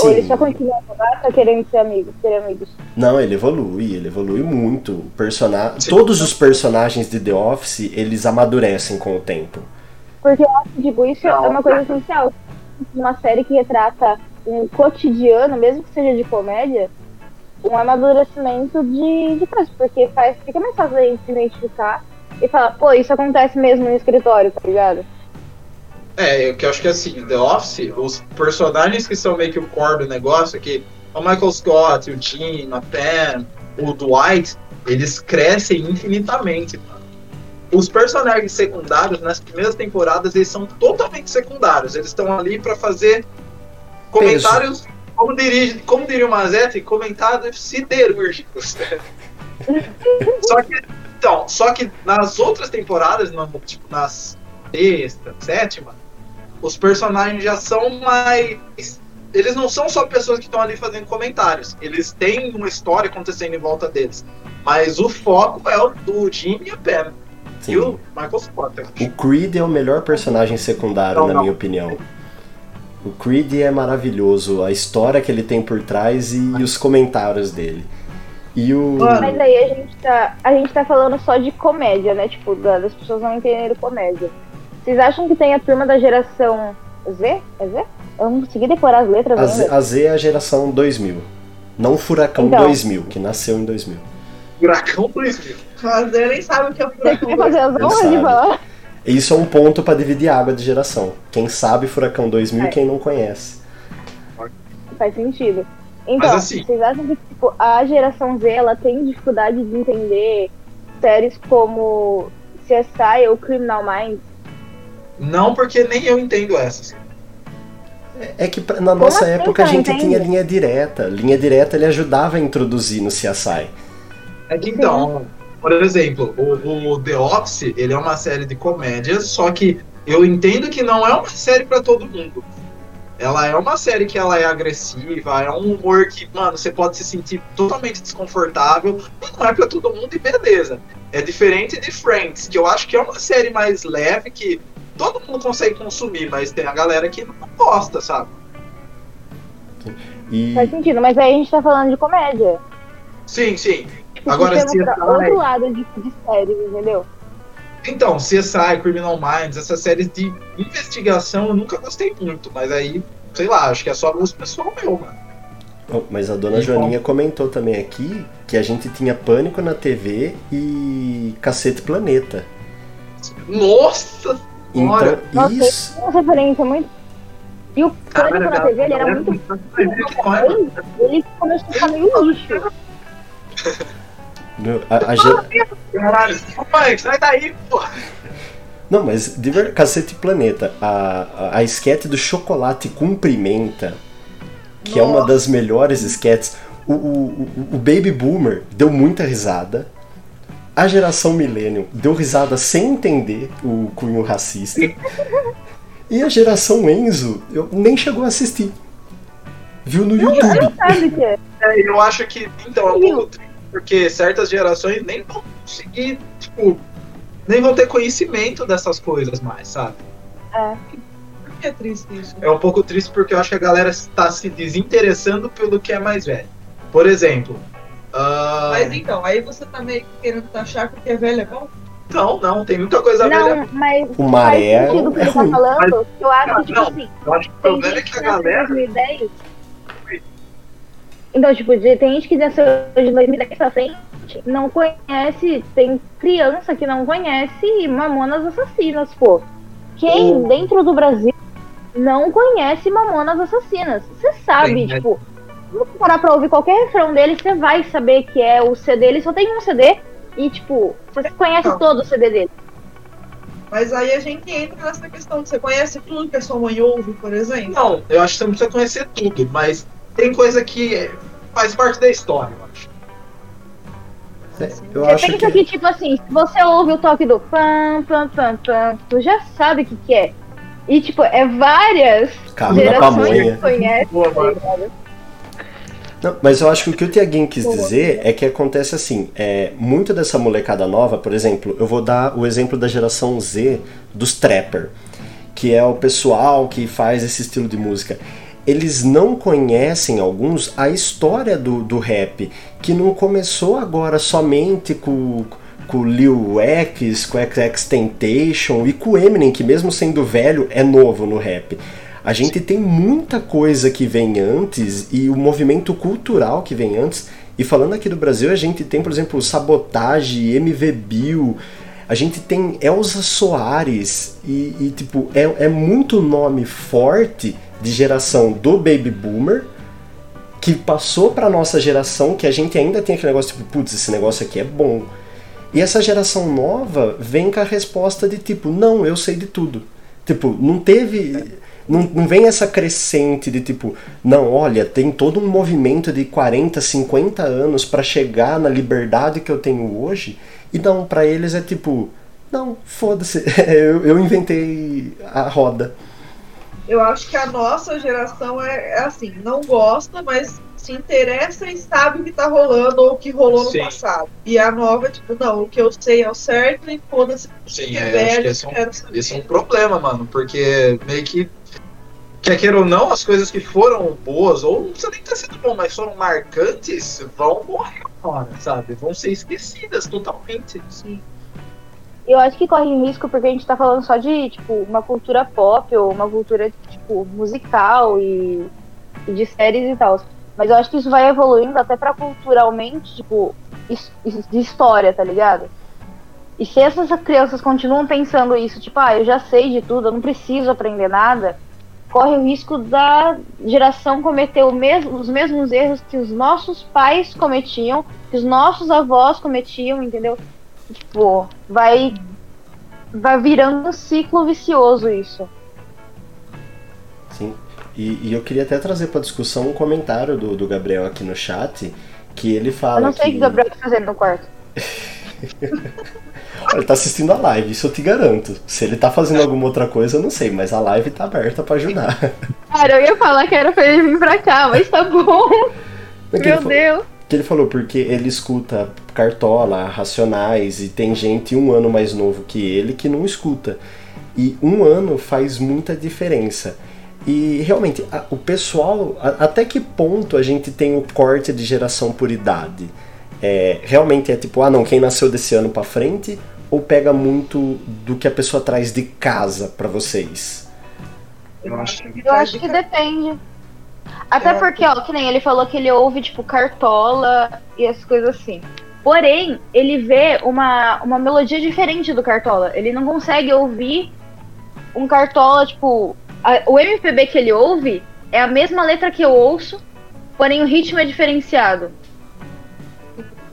Ou ele sim. só continua a só querendo ser amigo, ser amigos. Não, ele evolui, ele evolui muito. O persona... Sim. Todos os personagens de The Office, eles amadurecem com o tempo. Porque eu acho que, tipo, isso Não. é uma coisa essencial. Uma série que retrata um cotidiano, mesmo que seja de comédia, um amadurecimento de, de coisas. Porque faz, fica mais fácil a gente se identificar e falar, pô, isso acontece mesmo no escritório, tá ligado? É, eu que acho que assim, The Office, os personagens que são meio que o core do negócio, que o Michael Scott, o Jim, a Pam, o Dwight, eles crescem infinitamente, mano. Os personagens secundários, nas primeiras temporadas, eles são totalmente secundários. Eles estão ali pra fazer comentários, como diria, como diria o Mazete, comentários siderúrgicos. só que, então, só que nas outras temporadas, no- tipo, nas sexta, sétima, os personagens já são mais. Eles não são só pessoas que estão ali fazendo comentários. Eles têm uma história acontecendo em volta deles. Mas o foco é o do Jim e a Pam. Sim. E o Michael Scott. eu acho. O Creed é o melhor personagem secundário, Não, na não. minha opinião. O Creed é maravilhoso, a história que ele tem por trás e os comentários dele. E o. Mas aí a gente tá. A gente tá falando só de comédia, né? Tipo, da- das pessoas não entenderem comédia. Vocês acham que tem a turma da geração Z? É Z? Eu não consegui decorar as letras A Z, a Z é a geração 2000. Não o Furacão Então. 2000, que nasceu em 2000. Furacão 2000. Mas ele nem sabe o que é furacão. quer fazer as Ele honras de sabe. falar? Isso é um ponto pra dividir água de geração. Quem sabe Furacão 2000 e É. quem não conhece. Faz sentido. Então, assim- vocês acham que tipo, a geração Z ela tem dificuldade de entender séries como CSI ou Criminal Minds? Não, porque nem eu entendo essas. É que pra- na nossa assim época a não gente entende? tinha linha direta. Linha direta ele ajudava a introduzir no CSI. É que então, por exemplo, o, o The Office, ele é uma série de comédias, só que eu entendo que não é uma série pra todo mundo. Ela é uma série que ela é agressiva, é um humor que, mano, você pode se sentir totalmente desconfortável, e não é pra todo mundo e beleza. É diferente de Friends, que eu acho que é uma série mais leve que todo mundo consegue consumir, mas tem a galera que não gosta, sabe? E Faz sentido, mas aí a gente tá falando de comédia. Sim, sim. Tipo, Agora, se pra outro lado de, de séries, entendeu? Então, CSI, Criminal Minds, essas séries de investigação eu nunca gostei muito, mas aí, sei lá, acho que é só gosto pessoal meu, mano. Oh, Mas a dona E Joaninha comentou também aqui que a gente tinha Pânico na TV e Cacete Planeta. Nossa! Então, Nossa, isso. Uma referência muito. E o Pânico na TV, ele era muito. Ele começou a ficar meio lixo. no- A, a gen- Caralho, mãe, sai daí, porra! Não, mas de ver... Cacete Planeta, a, a, a esquete do chocolate cumprimenta, que é uma Nossa. das melhores esquetes. O, o, o- o Baby Boomer deu muita risada. A geração Millennium deu risada sem entender o cunho racista. E a geração Enzo eu nem chegou a assistir. Viu no YouTube. Sabe o que é? É, eu acho que, então, é um pouco triste, porque certas gerações nem vão conseguir, tipo, nem vão ter conhecimento dessas coisas mais, sabe? Por que é triste isso? É um pouco triste porque eu acho que a galera está se desinteressando pelo que é mais velho. Por exemplo, ah, Mas então, aí você tá meio que querendo taxar porque é velho é bom? não, não, tem muita coisa velha. Não, mas O Maré faz sentido o que é ele tá falando. Eu acho que, tipo Não, assim, Eu acho que o tem problema é gente que a galera. 2010. Então, tipo, de- tem gente que nasceu de 2010 pra frente, não conhece, tem criança que não conhece Mamonas Assassinas, pô. Quem Oh. dentro do Brasil não conhece Mamonas Assassinas? Você sabe, Tem, tipo, se você parar pra ouvir qualquer refrão dele, você vai saber que é o CD, ele só tem um CD e, tipo, você conhece Não. todo o CD dele. Mas aí a gente entra nessa questão. Você conhece tudo que a sua mãe ouve, por exemplo? Não, eu acho que você não precisa conhecer tudo, mas tem coisa que faz parte da história, eu acho. Eu Você acho pensa que. que... tipo assim, se você ouve o toque do pam, pam, pam, pam, tu já sabe o que, que é. E, tipo, é várias Carro da gerações que conhecem. Boa? Não, mas eu acho que o que o Tiaguinho quis dizer é que acontece assim, é, muito dessa molecada nova, por exemplo, eu vou dar o exemplo da geração Z dos trapper, que é o pessoal que faz esse estilo de música. Eles não conhecem, alguns, a história do, do rap, que não começou agora somente com, com o Lil X, com o XX Temptation e com o Eminem, que mesmo sendo velho, é novo no rap. A gente tem muita coisa que vem antes e o movimento cultural que vem antes. E falando aqui do Brasil, a gente tem, por exemplo, Sabotage, MV Bill, a gente tem Elza Soares e, e, tipo, é, é muito nome forte de geração do Baby Boomer que passou pra nossa geração que a gente ainda tem aquele negócio tipo, putz, esse negócio aqui é bom. E essa geração nova vem com a resposta de tipo, não, eu sei de tudo. Tipo, não teve. Não, não vem essa crescente de tipo, não, olha, tem todo um movimento de 40, 50 anos pra chegar na liberdade que eu tenho hoje. E não, pra eles é tipo, não, foda-se, eu, eu inventei a roda. Eu acho que a nossa geração é, é assim, não gosta, mas se interessa e sabe o que tá rolando ou o que rolou no Sim. passado. E a nova é tipo, não, o que eu sei é o certo e foda-se Sim, que é, é acho que velho, esse é um, esse é um problema, mano, porque meio que. Quer queira ou não, as coisas que foram boas, ou não precisa nem ter sido bom, mas foram marcantes, vão morrer agora, sabe? Vão ser esquecidas totalmente. Sim. Eu acho que corre risco porque a gente tá falando só de, tipo, uma cultura pop ou uma cultura, tipo, musical e, e de séries e tal. Mas eu acho que isso vai evoluindo até pra culturalmente, tipo, de história, tá ligado? E se essas crianças continuam pensando isso, tipo, ah, eu já sei de tudo, eu não preciso aprender nada, corre o risco da geração cometer mesmo, os mesmos erros que os nossos pais cometiam, que os nossos avós cometiam, entendeu? Tipo, vai vai virando um ciclo vicioso isso. Sim. E, e eu queria até trazer pra discussão um comentário do, do Gabriel aqui no chat, que ele fala Eu não sei o que. que o Gabriel tá fazendo no quarto. Ele tá assistindo a live, isso eu te garanto. Se ele tá fazendo alguma outra coisa, eu não sei, mas a live tá aberta pra ajudar. Cara, eu ia falar que era pra ele vir pra cá, mas tá bom. Ele Meu Deus. Que ele falou porque ele escuta Cartola, Racionais e tem gente um ano mais novo que ele que não escuta. E um ano faz muita diferença. E realmente, a- o pessoal, a- até que ponto a gente tem o corte de geração por idade? É, realmente é tipo, ah não, quem nasceu desse ano pra frente? Ou pega muito do que a pessoa traz de casa pra vocês? Eu acho que Eu acho que depende. Até Eu- porque, ó, que nem ele falou que ele ouve, tipo, cartola e as coisas assim. Porém, ele vê uma, uma melodia diferente do cartola. Ele não consegue ouvir um cartola, tipo. a- o MPB que ele ouve é a mesma letra que eu ouço, porém o ritmo é diferenciado.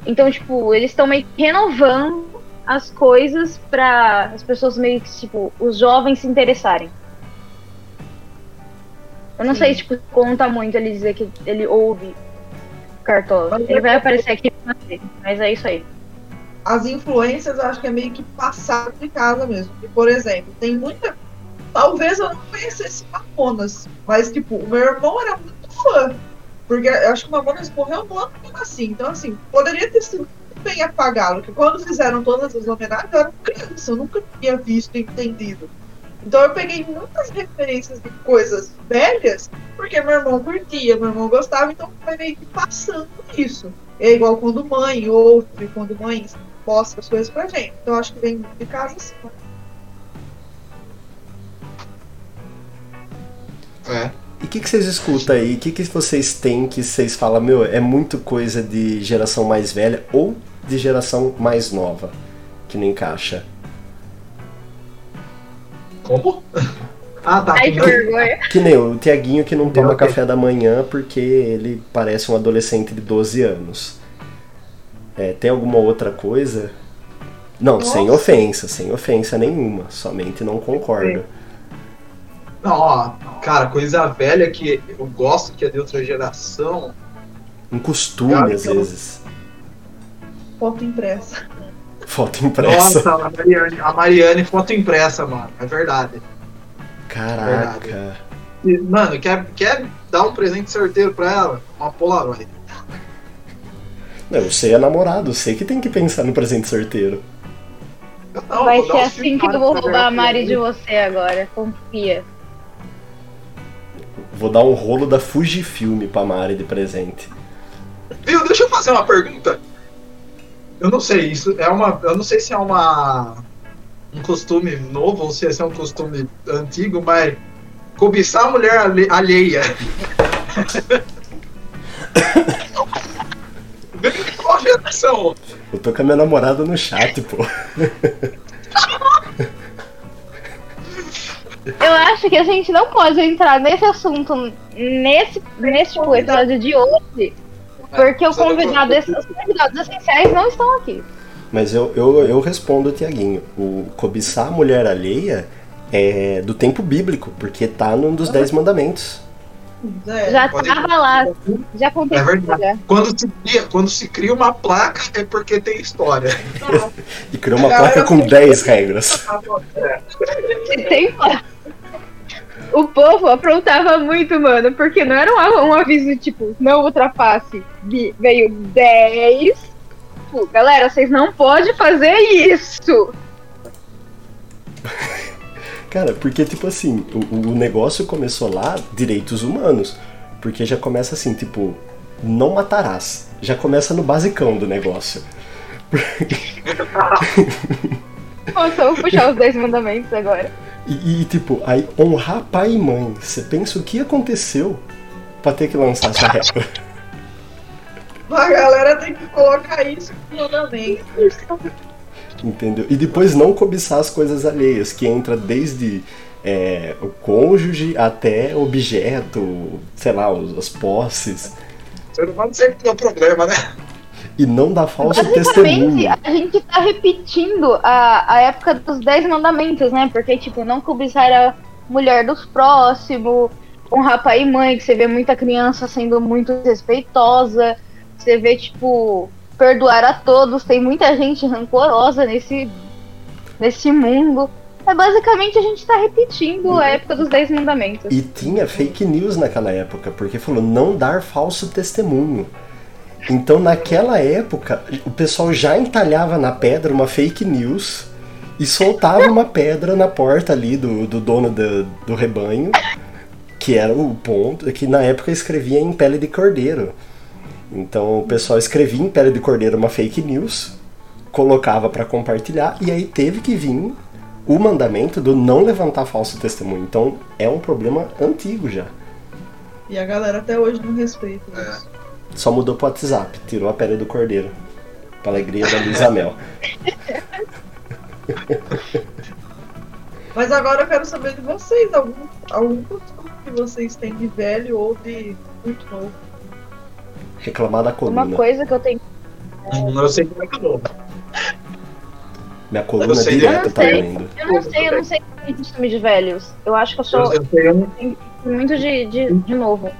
Então, tipo, eles estão meio que renovando as coisas pra as pessoas meio que, tipo, os jovens se interessarem. Eu não Sim. sei, tipo, conta muito ele dizer que ele ouve Cartola. Ele vai aparecer aqui mas é isso aí. as influências eu acho que é meio que passado de casa mesmo. E, por exemplo, tem muita. Talvez eu não conhecesse Mamonas, mas tipo, o meu irmão era muito fã. Porque eu acho que o Mamonas morreu no ano nasci. Então, assim, poderia ter sido bem apagado. Porque quando fizeram todas as homenagens, eu era criança, eu nunca tinha visto e entendido. Então eu peguei muitas referências de coisas velhas, porque meu irmão curtia, meu irmão gostava, então foi meio que passando isso. É igual quando mãe ouve, quando mãe mostra as coisas pra gente. Então acho que vem de casa assim. É. E o que, que vocês escutam aí? O que, que vocês têm que vocês falam, meu, é muito coisa de geração mais velha ou de geração mais nova que não encaixa? Como? Ah, tá. Ai, que que nem- vergonha. Que nem o Tiaguinho que não toma café da manhã porque ele parece um adolescente de 12 anos. É, tem alguma outra coisa? Não, sem Nossa. ofensa, sem ofensa nenhuma. Somente não concordo. Não, ó, cara, coisa velha que eu gosto que é de outra geração. Um costume, Eu às eu- vezes. Foto impressa. Foto impressa. Nossa, a Mariane, a Mariane foto impressa, mano. É verdade. Caraca. E, mano, quer, quer dar um presente certeiro pra ela? Uma Polaroid. Não, você é namorado, você que tem que pensar no presente sorteiro. Não, Vai ser assim que eu vou roubar a. Mari de você agora, confia. Vou dar um rolo da Fujifilm pra Mari de presente. Viu, deixa eu fazer uma pergunta. Eu não sei, isso é uma. Eu não sei se é uma. um costume novo ou se esse é um costume antigo, mas cobiçar a mulher alhe- alheia. Qual geração? Eu tô com a minha namorada no chat, pô. Eu acho que a gente não pode entrar nesse assunto nesse, nesse tipo, episódio de hoje, porque o convidado, os convidados essenciais não estão aqui. Mas eu, eu, eu respondo, Tiaguinho. O cobiçar a mulher alheia é do tempo bíblico, porque tá num dos Dez Mandamentos. É, Já pode- tava lá, já É aconteceu. verdade. Quando se, cria, quando se cria uma placa é porque tem história. E criou uma placa com assim- 10 regras. Se tem O povo aprontava muito, mano, porque não era um, um aviso tipo, não ultrapasse. Veio 10. Tipo, galera, vocês não podem fazer isso. Cara, porque, tipo assim, o, o negócio começou lá, direitos humanos. Porque já começa assim, tipo, não matarás. Já começa no basicão do negócio. Nossa, eu vou puxar os 10 mandamentos agora. E, e, tipo, aí honrar pai e mãe. Você pensa o que aconteceu pra ter que lançar essa regra? A galera tem que colocar isso no. Entendeu? E depois não cobiçar as coisas alheias, que entra desde é, o cônjuge até objeto, sei lá, os- as posses. Ser humano sempre tem um problema, né? E não dar falso Basicamente, testemunho. a gente tá repetindo a, a época dos 10 mandamentos, né? Porque, tipo, não cobiçar a mulher dos próximos, honrar pai e mãe, que você vê muita criança sendo muito respeitosa, você vê, tipo, perdoar a todos, tem muita gente rancorosa nesse, nesse mundo. É basicamente a gente tá repetindo a época dos 10 mandamentos. E tinha fake news naquela época, porque falou não dar falso testemunho. Então naquela época, o pessoal já entalhava na pedra uma fake news e soltava uma pedra na porta ali do, do dono do, do rebanho Que era o ponto, que na época escrevia em pele de cordeiro. Então o pessoal escrevia em pele de cordeiro uma fake news, colocava para compartilhar, e aí teve que vir o mandamento do não levantar falso testemunho. Então é um problema antigo já. E a galera até hoje não respeita isso. Só mudou pro WhatsApp, tirou a pele do cordeiro. Pra alegria da Luísa Mel. Mas agora eu quero saber de vocês, algum, algum costume que vocês têm de velho ou de muito novo. Reclamar da Uma coluna. coisa que eu tenho. Hum, Eu sei como é que eu Minha coluna Eu sei, direta eu tá doendo. Eu não sei, eu não sei o que é costume de velhos. Eu acho que eu sou Eu, eu tenho, muito de, de, de novo.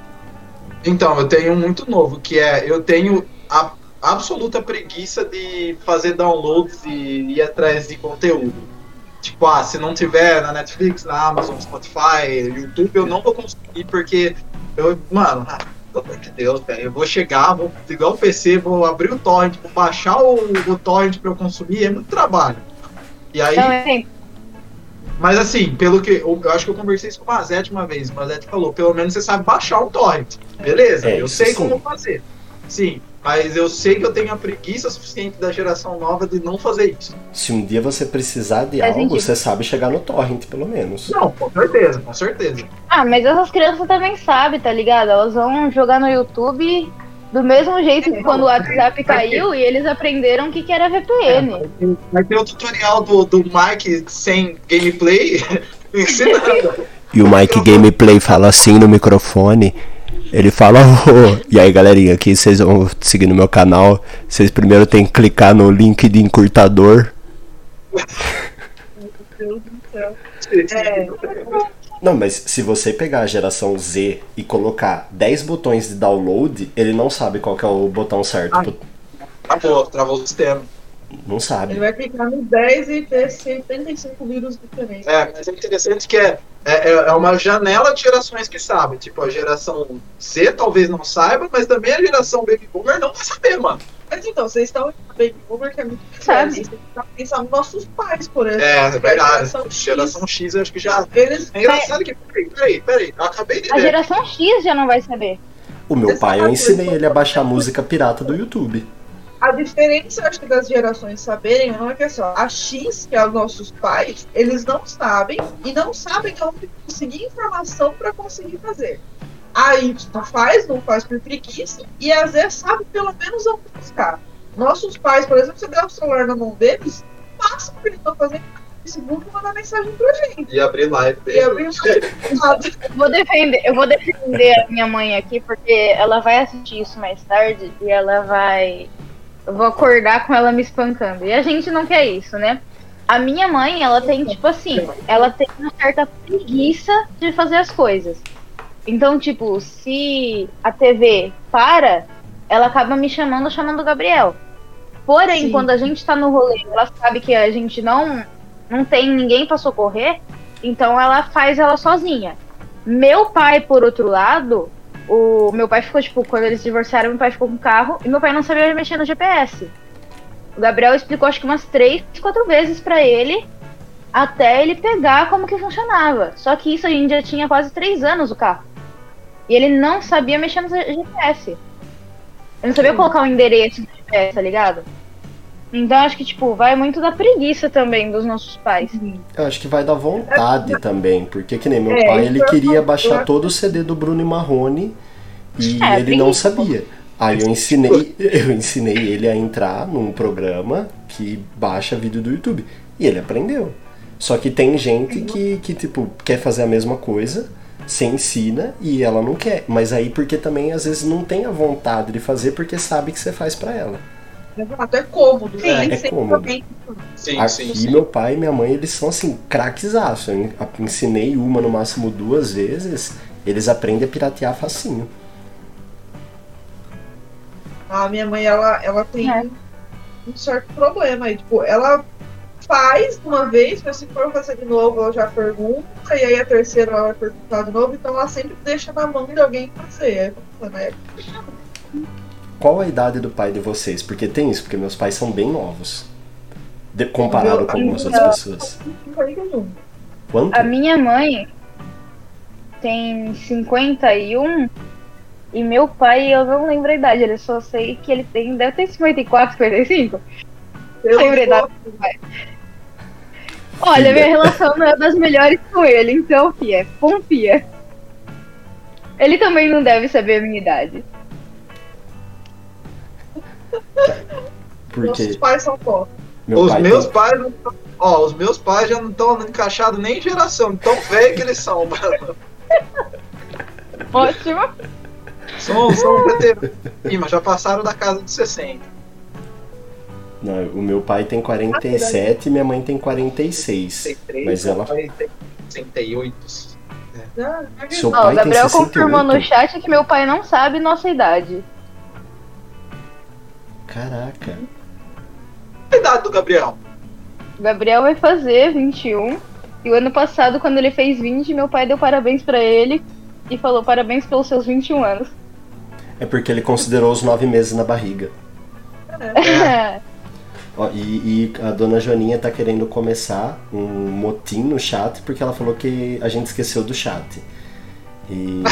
Então, eu tenho muito novo, que é eu tenho a absoluta preguiça de fazer downloads e ir atrás de conteúdo. Tipo, ah, se não tiver na Netflix, na Amazon, Spotify, YouTube, eu não vou conseguir, porque eu, mano, ah, pelo amor de Deus, velho, eu vou chegar, vou ligar o PC, vou abrir o torrent, vou baixar o, o torrent pra eu consumir, é muito trabalho. E aí, Então, assim, mas assim, pelo que. Eu, eu acho que eu conversei isso com o Mazete uma vez. O Mazete falou, pelo menos você sabe baixar o torrent. Beleza, É, eu sei sim. como fazer. Sim, mas eu sei que eu tenho a preguiça suficiente da geração nova de não fazer isso. Se um dia você precisar de algo, sentido. você sabe chegar no torrent, pelo menos. Não, com certeza, com certeza. Ah, mas essas crianças também sabem, tá ligado? Elas vão jogar no YouTube do mesmo jeito que quando o WhatsApp caiu e eles aprenderam o que, que era VPN. Vai ter o tutorial do, do Mike sem gameplay ensinando. E o Mike Gameplay fala assim no microfone. Ele fala, "Ô, e aí galerinha, aqui vocês vão seguir no meu canal. Vocês primeiro tem que clicar no link de encurtador. Meu Deus do céu. É, Não, mas se você pegar a geração Z e colocar 10 botões de download, ele não sabe qual que é o botão certo. Ah. Travou, travou o sistema. Não ele sabe. vai clicar no 10 e ter 75 vírus diferentes. É, mas é interessante que é, é, é uma janela de gerações que sabem. Tipo, a geração Z talvez não saiba, mas também a geração Baby Boomer não vai saber, mano. Mas então, vocês estão em Baby Boomer, que é muito Sabe. Vocês têm que pensar nos nossos pais, por exemplo. É, é a verdade. geração X, Geração X eu acho que já. Eles É engraçado que. Peraí, peraí, peraí. Eu acabei de A ver. geração X já não vai saber. O meu pai, eu ensinei ele a baixar música pirata do YouTube. A diferença, acho que das gerações saberem, não é que é só a X, que é os nossos pais, eles não sabem e não sabem onde conseguir informação para conseguir fazer. A Y faz, não faz por preguiça, e a Z sabe pelo menos onde buscar. Nossos pais, por exemplo, você der o celular na mão deles, passa o que eles estão fazendo no Facebook e mandar mensagem pra gente. E abrir live. E abrir. Eu vou defender, eu vou defender a minha mãe aqui, porque ela vai assistir isso mais tarde e ela vai. Eu vou acordar com ela me espancando. E a gente não quer isso, né? A minha mãe, ela tem, tipo assim, ela tem uma certa preguiça de fazer as coisas. Então, tipo, se a TV para, ela acaba me chamando, chamando o Gabriel. Porém, Sim. quando a gente tá no rolê, ela sabe que a gente não, não tem ninguém pra socorrer, então ela faz ela sozinha. Meu pai, por outro lado, o meu pai ficou, tipo, quando eles se divorciaram, meu pai ficou com o carro e meu pai não sabia mexer no GPS. O Gabriel explicou acho que umas três, quatro vezes pra ele até ele pegar como que funcionava. Só que isso a gente já tinha quase três anos o carro. E ele não sabia mexer no GPS. Ele não sabia colocar o endereço no GPS, tá ligado? Então acho que, tipo, vai muito da preguiça também dos nossos pais. Eu acho que vai da vontade também, porque que nem meu É, pai, ele queria baixar todo o CD do Bruno e Marrone e É, ele não sabia. Aí eu ensinei, eu ensinei ele a entrar num programa que baixa vídeo do YouTube e ele aprendeu. Só que tem gente que, que tipo quer fazer a mesma coisa, se ensina e ela não quer, mas aí porque também às vezes não tem a vontade de fazer porque sabe que você faz pra ela. Exato, é cômodo. Sim, nem é sempre cômodo. Sim, Aqui, sim, sim. meu pai e minha mãe, eles são assim, craquezaço. Eu en- ensinei uma no máximo duas vezes, eles aprendem a piratear facinho. A minha mãe, ela, ela tem É. um certo problema aí. Tipo, ela faz uma vez, mas se for fazer de novo, ela já pergunta, e aí a terceira ela vai perguntar de novo, então ela sempre deixa na mão de alguém fazer. Falo, né? Qual a idade do pai de vocês? Porque tem isso, porque meus pais são bem novos. De- comparado Meu- com algumas outras pessoas. Quanto? A minha mãe tem 51 e meu pai, eu não lembro a idade, eu só sei que ele tem, deve ter 54, 55. Eu Lembra a idade do meu pai. Olha, minha relação não é das melhores com ele, então, fia, confia. Ele também não deve saber a minha idade. Porque Nossos pais são pobres. meu os pai meus tem- pais não Ó, os meus pais já não estão encaixados nem em geração, tão velho que eles são. Ótimo. são, são veteranos. Ih, mas já passaram da casa dos 60. Não, o meu pai tem 47 e minha mãe tem 46. 63, Mas ela- 68. Ah, Seu Ó, pai o tem Gabriel 68? confirmou no chat que meu pai não sabe nossa idade. Caraca. A idade do Gabriel? O Gabriel vai fazer 21. E o ano passado, quando ele fez 20, meu pai deu parabéns pra ele e falou parabéns pelos seus 21 anos. É porque ele considerou os nove meses na barriga. É. Ó, e, e a dona Joaninha tá querendo começar um motim no chat porque ela falou que a gente esqueceu do chat. E,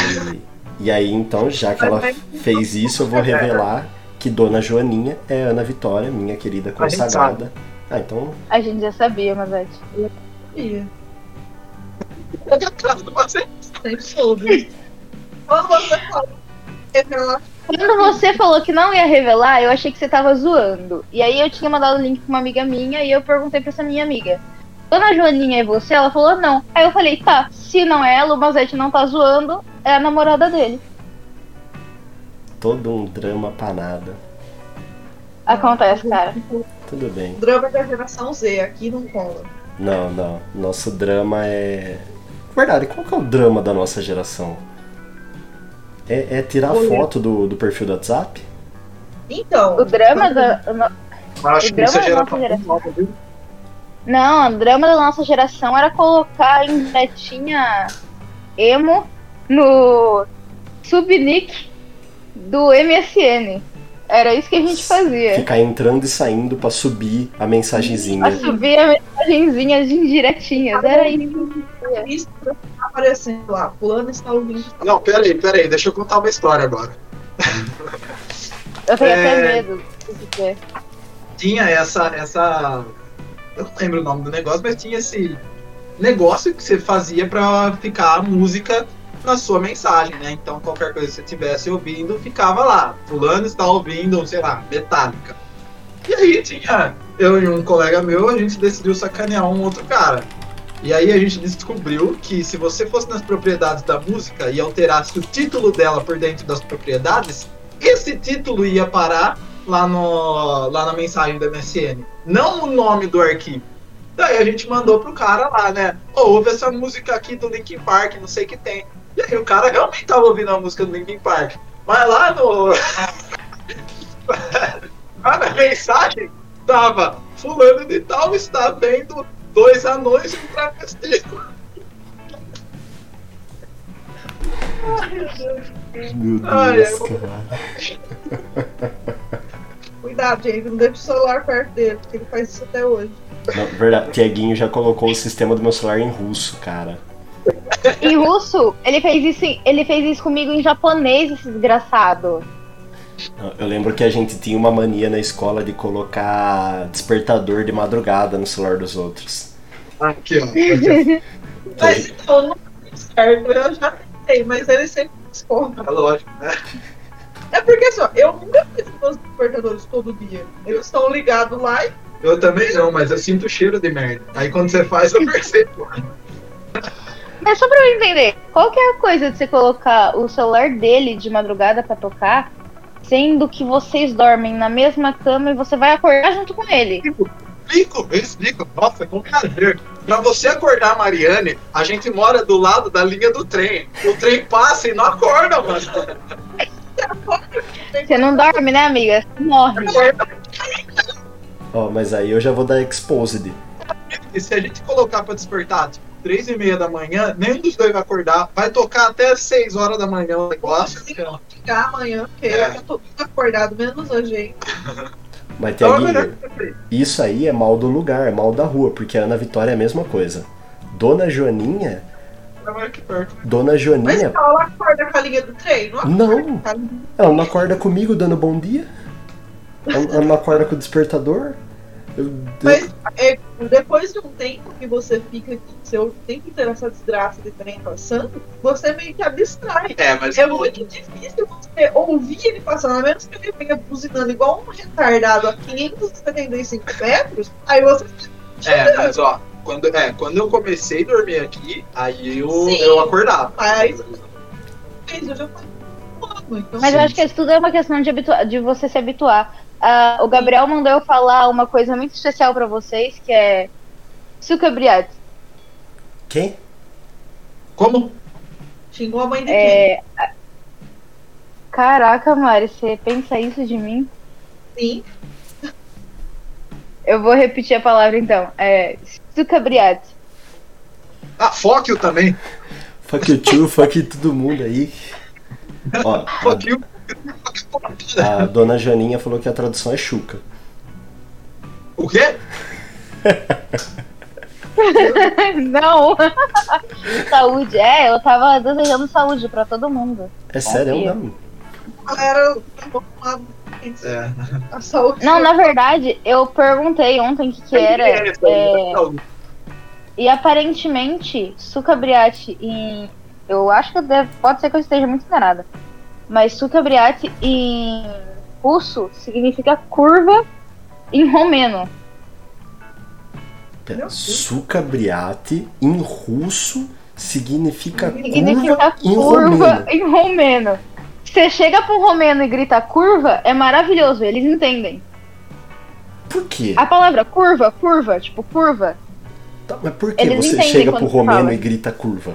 e aí, então, já que ela fez isso, eu vou revelar que dona Joaninha é Ana Vitória, minha querida A gente consagrada. Ah, então. A gente já sabia, Mazete. Ia, Você- sempre soube. Quando você fala, revelar Quando você falou que não ia revelar, eu achei que você tava zoando. E aí eu tinha mandado o link pra uma amiga minha e eu perguntei pra essa minha amiga. Dona Joaninha é você? Ela falou não. Aí eu falei, tá, se não é ela, o Mazete não tá zoando, é a namorada dele. Todo um drama pra nada. Acontece, cara. Tudo bem. drama da geração Z, aqui não cola. Não, não. Nosso drama é. Verdade, qual que é o drama da nossa geração? É, é tirar Olha. foto do, do perfil do WhatsApp? Então, O drama da. Acho O que isso é drama da nossa geração geração. nova, viu? Não, o drama da nossa geração era colocar em netinha emo no subnick do MSN. Era isso que a gente fazia. Ficar entrando e saindo pra subir a mensagenzinha. A subir a mensagenzinha de indiretinhas. Era isso. isso tá aparecendo lá. Fulano está ouvindo. Não, peraí, peraí, deixa eu contar uma história agora. Eu tenho É. até medo. dizer. Tinha essa, essa. Eu não lembro o nome do negócio, mas tinha esse negócio que você fazia pra ficar a música na sua mensagem, né? Então qualquer coisa que você estivesse ouvindo, ficava lá. Fulano está ouvindo, sei lá, Metallica. E aí tinha. Eu e um colega meu, a gente decidiu sacanear um outro cara. E aí a gente descobriu que se você fosse nas propriedades da música e alterasse o título dela por dentro das propriedades, esse título ia parar lá, no, lá na mensagem da MSN. Não o nome do arquivo. Daí a gente mandou pro cara lá, né? Ouve essa música aqui do Linkin Park, não sei o que tem. E aí o cara realmente tava ouvindo a música do Linkin Park. Mas lá no. lá na mensagem tava fulano de tal está vendo dois anões e um travesti. Meu Ai, Deus, eu- cara. Cuidado, gente, não deixe o celular perto dele, porque ele faz isso até hoje. Não, verdade, Tiaguinho já colocou o sistema do meu celular em russo, cara. Em russo, ele fez isso, ele fez isso comigo em japonês, esse desgraçado. Eu lembro que a gente tinha uma mania na escola de colocar despertador de madrugada no celular dos outros. Aqui, ó. Aqui, Mas então, eu já tentei, mas ele sempre discorda. ó. É lógico, né? É porque assim, ó, eu nunca fiz meus despertadores todo dia. Eles estão ligados lá e Eu também não, mas eu sinto o cheiro de merda. Aí quando você faz, eu percebo. Mas só pra eu entender, qual que é a coisa de você colocar o celular dele de madrugada pra tocar, sendo que vocês dormem na mesma cama e você vai acordar junto com ele? Explico, eu explico. Nossa, com prazer. Pra você acordar a Mariane, a gente mora do lado da linha do trem. O trem passa e não acorda, mano. Você não dorme, né, amiga? Você morre. Ó, mas aí eu já vou dar exposed. E se a gente colocar pra despertar, tipo, três e meia da manhã, nenhum dos dois vai acordar. Vai tocar até seis horas da manhã o negócio. ligar amanhã, porque É. eu tô tudo acordado, menos a gente. Mas, Então, Tiaguinho, melhor- isso aí é mal do lugar, é mal da rua, porque a Ana Vitória é a mesma coisa. Dona Joaninha, perto. Dona Mas Joaninha. ela acorda com a linha do trem, não Não. Ela não acorda comigo dando bom dia? Ela ela não acorda com o despertador? Eu- eu- Mas é, depois de um tempo que você fica aqui, seu tempo inteiro essa desgraça de trem passando, você meio que abstrai. É, mas É muito difícil você ouvir ele passando, a menos que ele venha buzinando igual um retardado a 575 metros, aí você É, mas ó, quando, é, quando eu comecei a dormir aqui, aí eu, Sim. eu acordava. faz. Eu já falei, mano, então. Mas eu acho que isso tudo é uma questão de, de você se habituar. Ah, o Gabriel mandou eu falar uma coisa muito especial pra vocês, que é sucabriate. Quem? Como? Xingou a mãe de quem? É... Caraca, Mari, você pensa isso de mim? Sim. Eu vou repetir a palavra então. É sucabriate. Ah, Fóquio também. Fuck you too, fuck you todo mundo aí. Ó, Fóquio. a, a dona Joaninha falou que a tradução é chuca. O quê? Não! saúde, é, eu tava desejando saúde pra todo mundo. É sério, Confia. não? A galera É. saúde. Não, na verdade, eu perguntei ontem o que, que era. é, E aparentemente, sucabriate em. Eu acho que deve, pode ser que eu esteja muito enganada. Mas sucabriate em russo significa curva em romeno. Sucabriate em russo significa Significa curva em curva romeno. em romeno. Você chega pro romeno e grita curva, é maravilhoso, eles entendem. Por quê? A palavra curva, curva, tipo curva, Tá, mas por que Eles você chega pro romeno fala. e grita curva?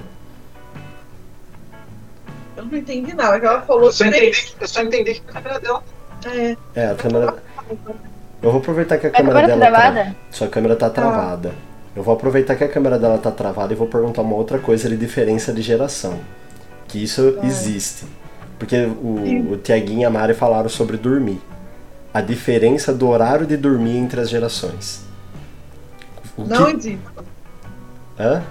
Eu não entendi nada, que ela falou Eu só entendi, três. eu só entendi que a câmera dela. É, É, a câmera. Eu vou aproveitar que a a câmera câmera dela. travada? Tá... Sua câmera tá travada. Eu vou aproveitar que a câmera dela tá travada e vou perguntar uma outra coisa de diferença de geração. Que isso existe. Porque o, o Tiaguinho e a Mari falaram sobre dormir. A diferença do horário de dormir entre as gerações. O não que... existe. Hã?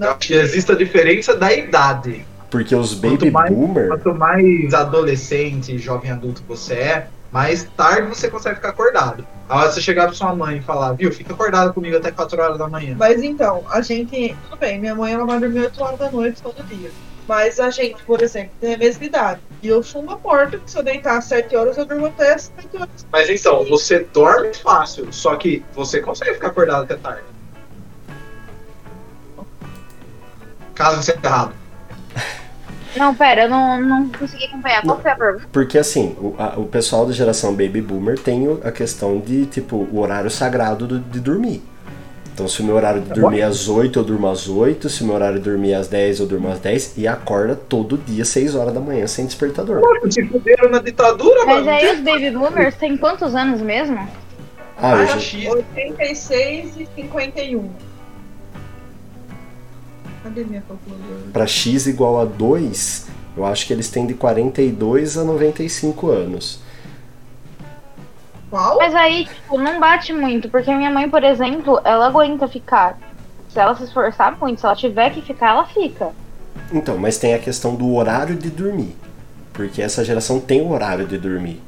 Acho que existe a diferença da idade. Porque os Quanto baby mais- boomer. Quanto mais adolescente, jovem adulto você é, mais tarde você consegue ficar acordado. A hora você chegar pra sua mãe e falar, viu, fica acordado comigo até 4 horas da manhã. Mas então, a gente. Tudo bem, minha mãe ela vai dormir 8 horas da noite todo dia. Mas a gente, por exemplo, tem a mesma idade. E eu chumbo a porta, que se eu deitar às 7 horas, eu durmo até às 7 horas. Mas então, você dorme fácil, só que você consegue ficar acordado até tarde. Caso seja errado. Não, pera, eu não, não consegui acompanhar. Qual foi a pergunta? Porque assim, o, a- o pessoal da geração baby boomer tem a questão de, tipo, o horário sagrado do- de dormir. Então, se o meu horário de dormir é às 8, eu durmo às 8. Se o meu horário de dormir é às 10, eu durmo às 10. E acorda todo dia, 6 horas da manhã, sem despertador. Se fuderam na ditadura, Mas mano. aí os baby boomers têm quantos anos mesmo? Ah, Ah, eu já- X. 86 e 51. Cadê minha calculadora? pra x igual a 2, eu acho que eles têm de 42 a 95 anos. Qual? Mas aí, tipo, não bate muito, porque a minha mãe, por exemplo, ela aguenta ficar. Se ela se esforçar muito, se ela tiver que ficar, ela fica. Então, mas tem a questão do horário de dormir. Porque essa geração tem o horário de dormir.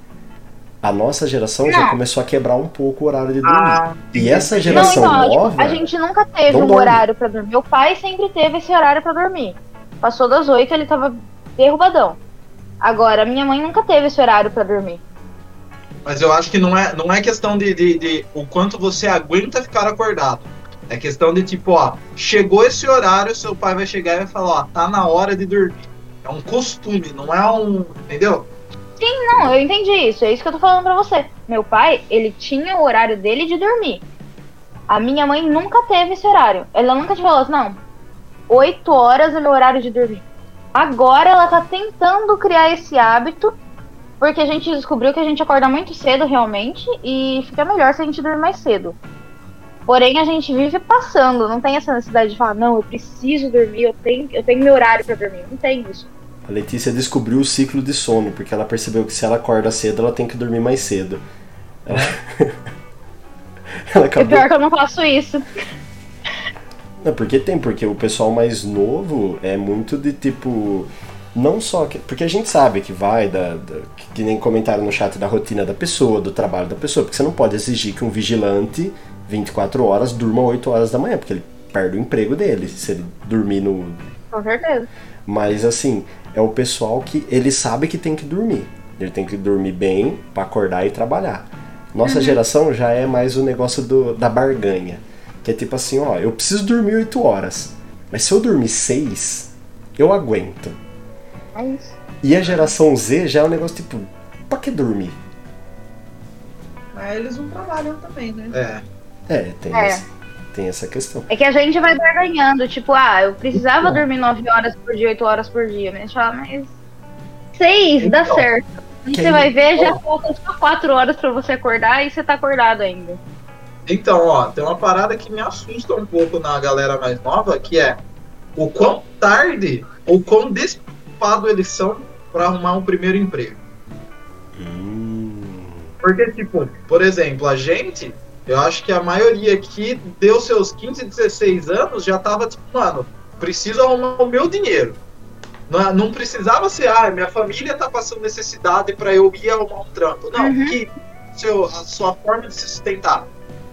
A nossa geração já Não. começou a quebrar um pouco o horário de dormir. Ah, e essa Não, geração então, tipo, nova. a gente nunca teve não um dorme. horário pra dormir. Meu pai sempre teve esse horário pra dormir. Passou das oito, ele tava derrubadão. Agora, minha mãe nunca teve esse horário pra dormir. Mas eu acho que não é, não é questão de, de, de o quanto você aguenta ficar acordado. É questão de tipo, ó, chegou esse horário, seu pai vai chegar e vai falar, ó, tá na hora de dormir. É um costume, não é um. Entendeu? Não, eu entendi isso. É isso que eu tô falando pra você. Meu pai, ele tinha o horário dele de dormir. A minha mãe nunca teve esse horário. Ela nunca te falou assim, não, 8 horas é meu horário de dormir. Agora ela tá tentando criar esse hábito, porque a gente descobriu que a gente acorda muito cedo realmente e fica melhor se a gente dormir mais cedo. Porém, a gente vive passando, não tem essa necessidade de falar, não, eu preciso dormir, eu tenho, eu tenho meu horário pra dormir. Não tem isso. A Letícia descobriu o ciclo de sono, porque ela percebeu que se ela acorda cedo, ela tem que dormir mais cedo. Ela, ela acabou. pior que eu não faço isso. Não, porque tem, porque o pessoal mais novo é muito de tipo. Não só. Que, porque a gente sabe que vai, da, da, que, que nem comentaram no chat da rotina da pessoa, do trabalho da pessoa, porque você não pode exigir que um vigilante 24 horas durma 8 horas da manhã, porque ele perde o emprego dele se ele dormir no. Com certeza. Mas assim, é o pessoal que ele sabe que tem que dormir. Ele tem que dormir bem para acordar e trabalhar. Nossa geração já é mais o negócio do, da barganha. Que é tipo assim, ó, eu preciso dormir 8 horas. Mas se eu dormir 6, eu aguento. É isso. E a geração Z já é um negócio tipo, pra que dormir? Mas eles não trabalham também, né? É. É, tem, É. Essa, tem essa questão. É que a gente vai ganhando, tipo, ah, eu precisava dormir 9 horas por dia, 8 horas por dia. Mas fala, mas 6 dá Então, certo. E que você vai ver, já faltam só 4 horas pra você acordar e você tá acordado ainda. Então, ó, tem uma parada que me assusta um pouco na galera mais nova, que é o quão tarde ou quão despreocupado eles são pra arrumar um primeiro emprego. Hum, Porque, tipo, por exemplo, a gente, eu acho que a maioria aqui deu seus 15, 16 anos, já tava tipo, mano, preciso arrumar o meu dinheiro. Não, não precisava ser, ah, minha família tá passando necessidade pra eu ir arrumar um trampo. Não, Uhum. que seu, a sua forma de se sustentar.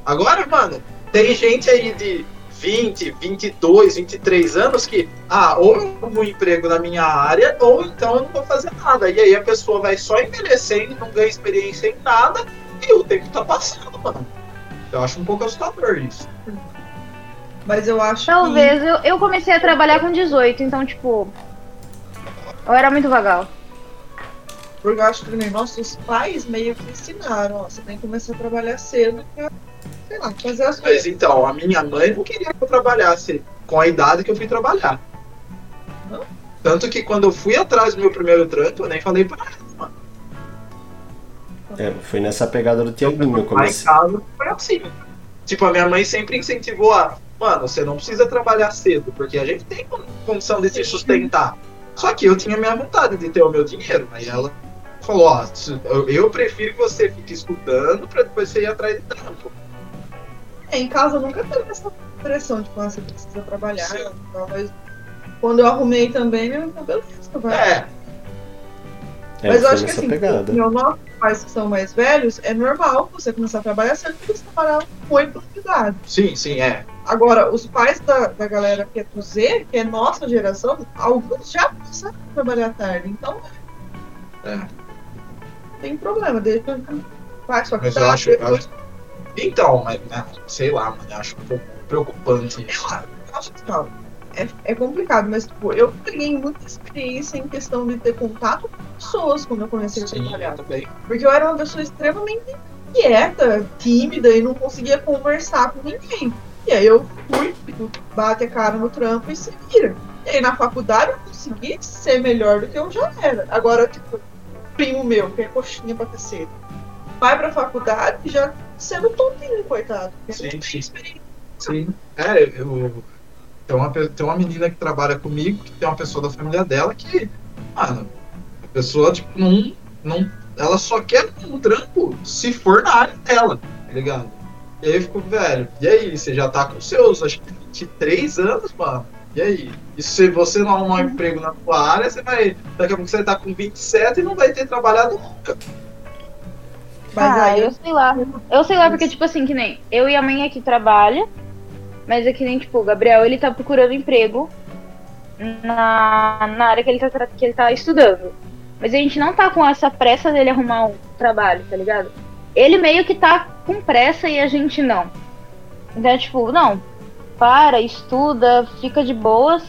Agora, mano, tem gente aí de 20, 22, 23 anos que, ah, ou eu arrumo um emprego na minha área, ou então eu não vou fazer nada. E aí a pessoa vai só envelhecendo, não ganha experiência em nada, e o tempo tá passando, mano. Eu acho um pouco assustador isso. Mas eu acho Talvez, eu, eu comecei a trabalhar com 18, então, tipo. Eu era muito vagal. que. Porque eu acho que nem nossos pais meio que ensinaram, ó, você tem que começar a trabalhar cedo pra, sei lá, fazer as Mas coisas. então, a minha mãe não queria que eu trabalhasse com a idade que eu fui trabalhar. Não? Tanto que quando eu fui atrás do meu primeiro trampo, eu nem falei pra ela. É, foi nessa pegada do Tiaguinho. Eu comecei. casa foi assim. Tipo, a minha mãe sempre incentivou a. Mano, você não precisa trabalhar cedo, porque a gente tem con- condição de se sustentar. Só que eu tinha minha vontade de ter o meu dinheiro. Aí ela falou, ó, eu- eu prefiro que você fique estudando pra depois você ir atrás de trampo. É, em casa eu nunca teve essa pressão de tipo, ah, você precisa trabalhar. Sim. Tal, mas quando eu arrumei também, meu cabelo vai. É, É, Mas eu foi acho que assim, pegada. os nossos pais que são mais velhos, é normal você começar a trabalhar cedo porque você trabalhava com 8 anos de idade. sim, sim, é. Agora, os pais da, da galera que é do Z, que é nossa geração, alguns já começaram a trabalhar tarde. Então, É. tem problema. Deixa faz sua Mas eu acho- eu acho- Então, mas, né, sei lá, mano, eu acho um pouco preocupante. Eu acho que, é, é complicado, mas tipo, eu peguei muita experiência em questão de ter contato com pessoas quando eu comecei a trabalhar. eu também. Porque eu era uma pessoa extremamente quieta, tímida e não conseguia conversar com ninguém. E aí eu fui, tipo, bate a cara no trampo e se vira. E aí na faculdade eu consegui ser melhor do que eu já era. Agora, tipo, primo meu, que é coxinha pra cacete, vai pra faculdade já sendo tontinho, coitado. Sim, não tem sim. experiência. Sim. É, eu. Tem uma, tem uma menina que trabalha comigo, que tem uma pessoa da família dela que. Mano, a pessoa, tipo, não. não ela só quer um trampo se for na área dela, tá ligado? E aí eu fico, velho, e aí? Você já tá com seus, acho que 23 anos, mano. E aí? E se você não arrumar um emprego na sua área, você vai. Daqui a pouco você tá com 27 e não vai ter trabalhado nunca. Mas ah, aí eu sei lá. Eu sei lá, porque, tipo assim, que nem eu e a mãe aqui trabalha, mas é que nem, tipo, o Gabriel, ele tá procurando emprego na, na área que ele, tá, que ele tá estudando. Mas a gente não tá com essa pressa dele arrumar um trabalho, tá ligado? Ele meio que tá com pressa e a gente não. Então, tipo, não, para, estuda, fica de boas.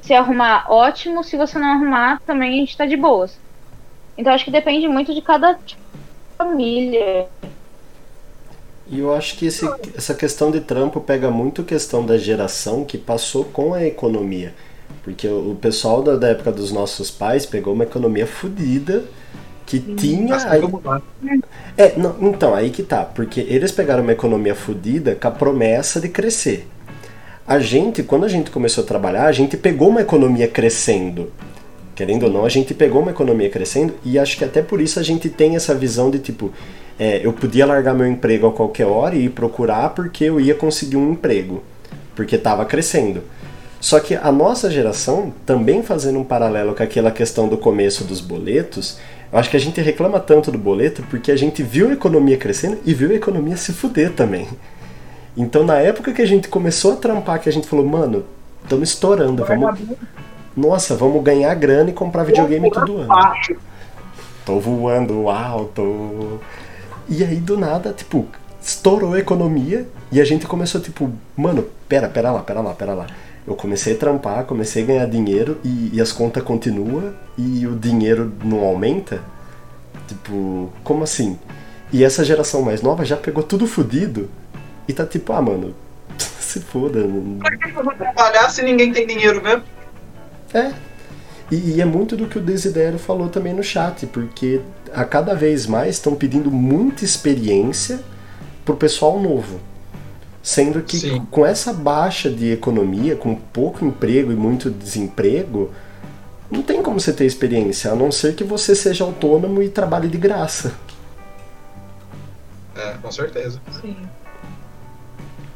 Se arrumar, ótimo. Se você não arrumar, também a gente tá de boas. Então, acho que depende muito de cada família. E eu acho que esse- essa questão de trampo pega muito questão da geração que passou com a economia. Porque o pessoal da, da época dos nossos pais pegou uma economia fodida que tinha. Assim aí-. É, não, então, aí que tá. Porque eles pegaram uma economia fodida com a promessa de crescer. A gente, quando a gente começou a trabalhar, a gente pegou uma economia crescendo. Querendo ou não, a gente pegou uma economia crescendo e acho que até por isso a gente tem essa visão de tipo, é, eu podia largar meu emprego a qualquer hora e ir procurar porque eu ia conseguir um emprego. porque estava crescendo. Só que a nossa geração, também fazendo um paralelo com aquela questão do começo dos boletos, eu acho que a gente reclama tanto do boleto porque a gente viu a economia crescendo e viu a economia se fuder também. Então, na época que a gente começou a trampar, que a gente falou, mano, estamos estourando, vamos. Nossa, vamos ganhar grana e comprar videogame todo ano. Tô voando alto. E aí, do nada, tipo, estourou a economia e a gente começou, tipo, mano, pera, pera lá, pera lá, pera lá. Eu comecei a trampar, comecei a ganhar dinheiro e, e as contas continuam e o dinheiro não aumenta? Tipo, como assim? E essa geração mais nova já pegou tudo fudido e tá tipo, ah, mano, se foda. Pra que eu vou trabalhar se ninguém tem dinheiro mesmo? É. E, e é muito do que o Desidério falou também no chat, porque a cada vez mais estão pedindo muita experiência pro pessoal novo. Sendo que Sim. com essa baixa de economia, com pouco emprego e muito desemprego, não tem como você ter experiência, a não ser que você seja autônomo e trabalhe de graça. É, com certeza. Sim.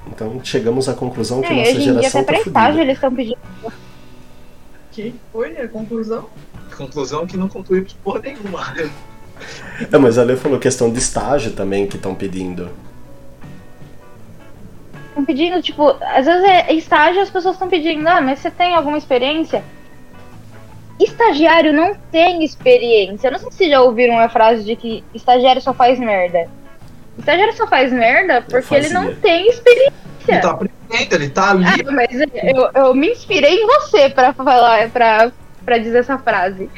Então chegamos à conclusão que É, nossa hoje em dia geração até tá estágio eles estão pedindo. Que foi a conclusão? Conclusão que não concluímos porra nenhuma. É, mas a Lê falou questão de estágio também que estão pedindo. Estão pedindo, tipo, às vezes é estágio as pessoas estão pedindo, ah, mas você tem alguma experiência? Estagiário não tem experiência. Eu não sei se já ouviram a frase de que estagiário só faz merda. Estagiário só faz merda porque ele não tem experiência. Ele tá aprendendo, ele tá ali. Ah, mas eu, eu me inspirei em você pra falar, pra, pra dizer essa frase.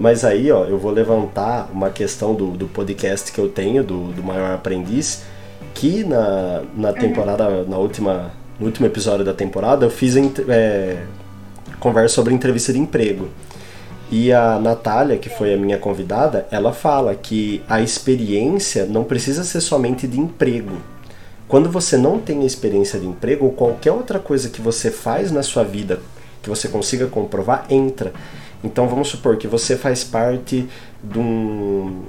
Mas aí, ó, eu vou levantar uma questão do, do podcast que eu tenho, do, do Maior Aprendiz, que na, na temporada, na última, no último episódio da temporada, eu fiz é, conversa sobre entrevista de emprego. E a Natália, que foi a minha convidada, ela fala que a experiência não precisa ser somente de emprego. Quando você não tem experiência de emprego ou qualquer outra coisa que você faz na sua vida que você consiga comprovar, entra. Então vamos supor que você faz parte de um.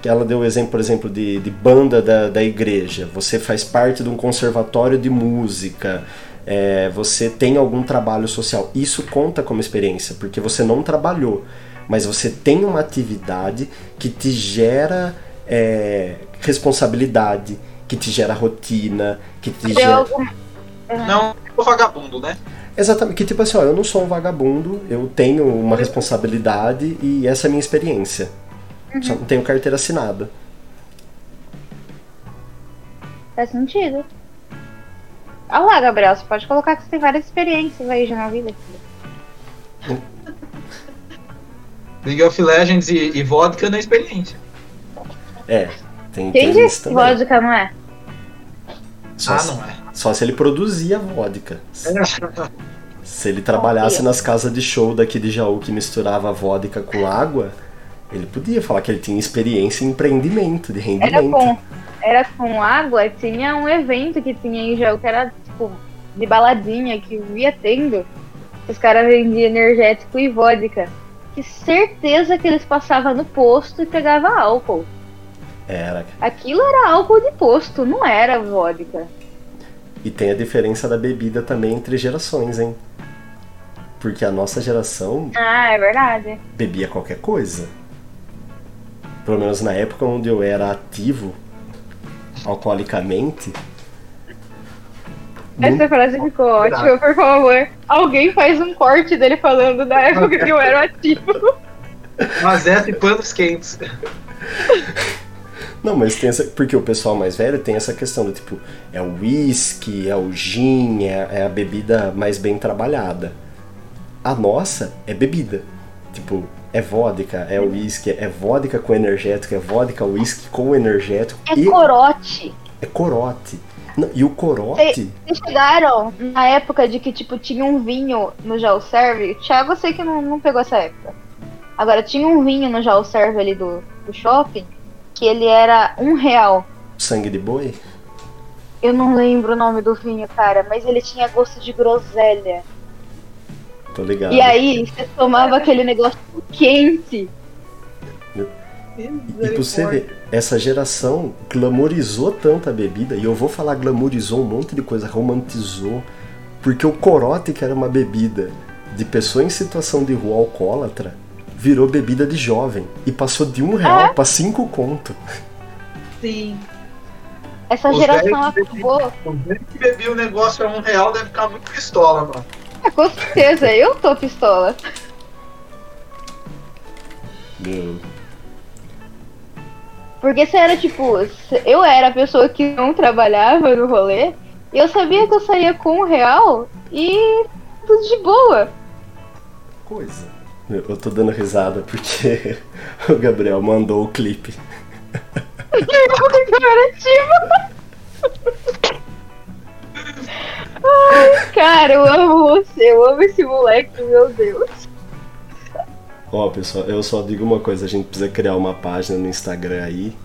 que Ela deu o exemplo, por exemplo, de, de banda da, da igreja. Você faz parte de um conservatório de música. é, você tem algum trabalho social. Isso conta como experiência, porque você não trabalhou, mas você tem uma atividade que te gera é, responsabilidade, que te gera rotina, que te Deu gera. algum- Não o vagabundo, né? Exatamente, que tipo assim, ó, eu não sou um vagabundo, eu tenho uma responsabilidade e essa é a minha experiência. Só não tenho carteira assinada. Faz sentido. Olha lá, Gabriel, você pode colocar que você tem várias experiências aí já na vida. League of Legends e, e vodka na experiência. É, tem, Quem tem disse que vodka não é? Só, ah, não é. Só se ele produzia vodka. Se ele trabalhasse nas casas de show daqui de Jaú que misturava vodka com água, ele podia falar que ele tinha experiência em empreendimento, de Era rendimento. com, era com água, tinha um evento que tinha em Jaú que era tipo de baladinha que via tendo. Os caras vendiam energético e vodka. Que certeza que eles passavam no posto e pegavam álcool. Era. Aquilo era álcool de posto, não era vodka. E tem a diferença da bebida também entre gerações, hein? Porque a nossa geração Ah, é verdade. bebia qualquer coisa. Pelo menos na época onde eu era ativo alcoolicamente. Essa frase ficou ótima, por favor. Alguém faz um corte dele falando da época que eu era ativo. Mas essa e panos quentes. Não, mas tem essa. Porque o pessoal mais velho tem essa questão do tipo, é o whisky, é o gin, é, é a bebida mais bem trabalhada. A nossa é bebida. Tipo, é vodka, é whisky, é vodka com energético, é vodka, whisky com energético É e corote. é corote. Não, e o corote. Vocês chegaram na época de que, tipo, tinha um vinho no Jaú Serve. Thiago, eu sei que não, não pegou essa época. Agora, tinha um vinho no Jaú Serve ali do, do shopping que ele era um real. Sangue de boi? Eu não lembro o nome do vinho, cara, mas ele tinha gosto de groselha. Tô ligado. E aí, você tomava aquele negócio quente. E pra você ver, essa geração glamorizou tanto a bebida, e eu vou falar glamorizou um monte de coisa, romantizou, porque o corote, que era uma bebida de pessoa em situação de rua alcoólatra, virou bebida de jovem e passou de um real É? pra cinco conto. Sim. Essa Os geração acabou. O que bebia o negócio a um real deve ficar muito pistola, mano. É, com certeza, eu tô pistola. Meu, Porque se era tipo, eu era a pessoa que não trabalhava no rolê, e eu sabia que eu saía com um real e tudo de boa. coisa. Eu tô dando risada porque o Gabriel mandou o clipe. Ai, cara, eu amo você, eu amo esse moleque, meu Deus. Ó, pessoal, eu só digo uma coisa, a gente precisa criar uma página no Instagram aí,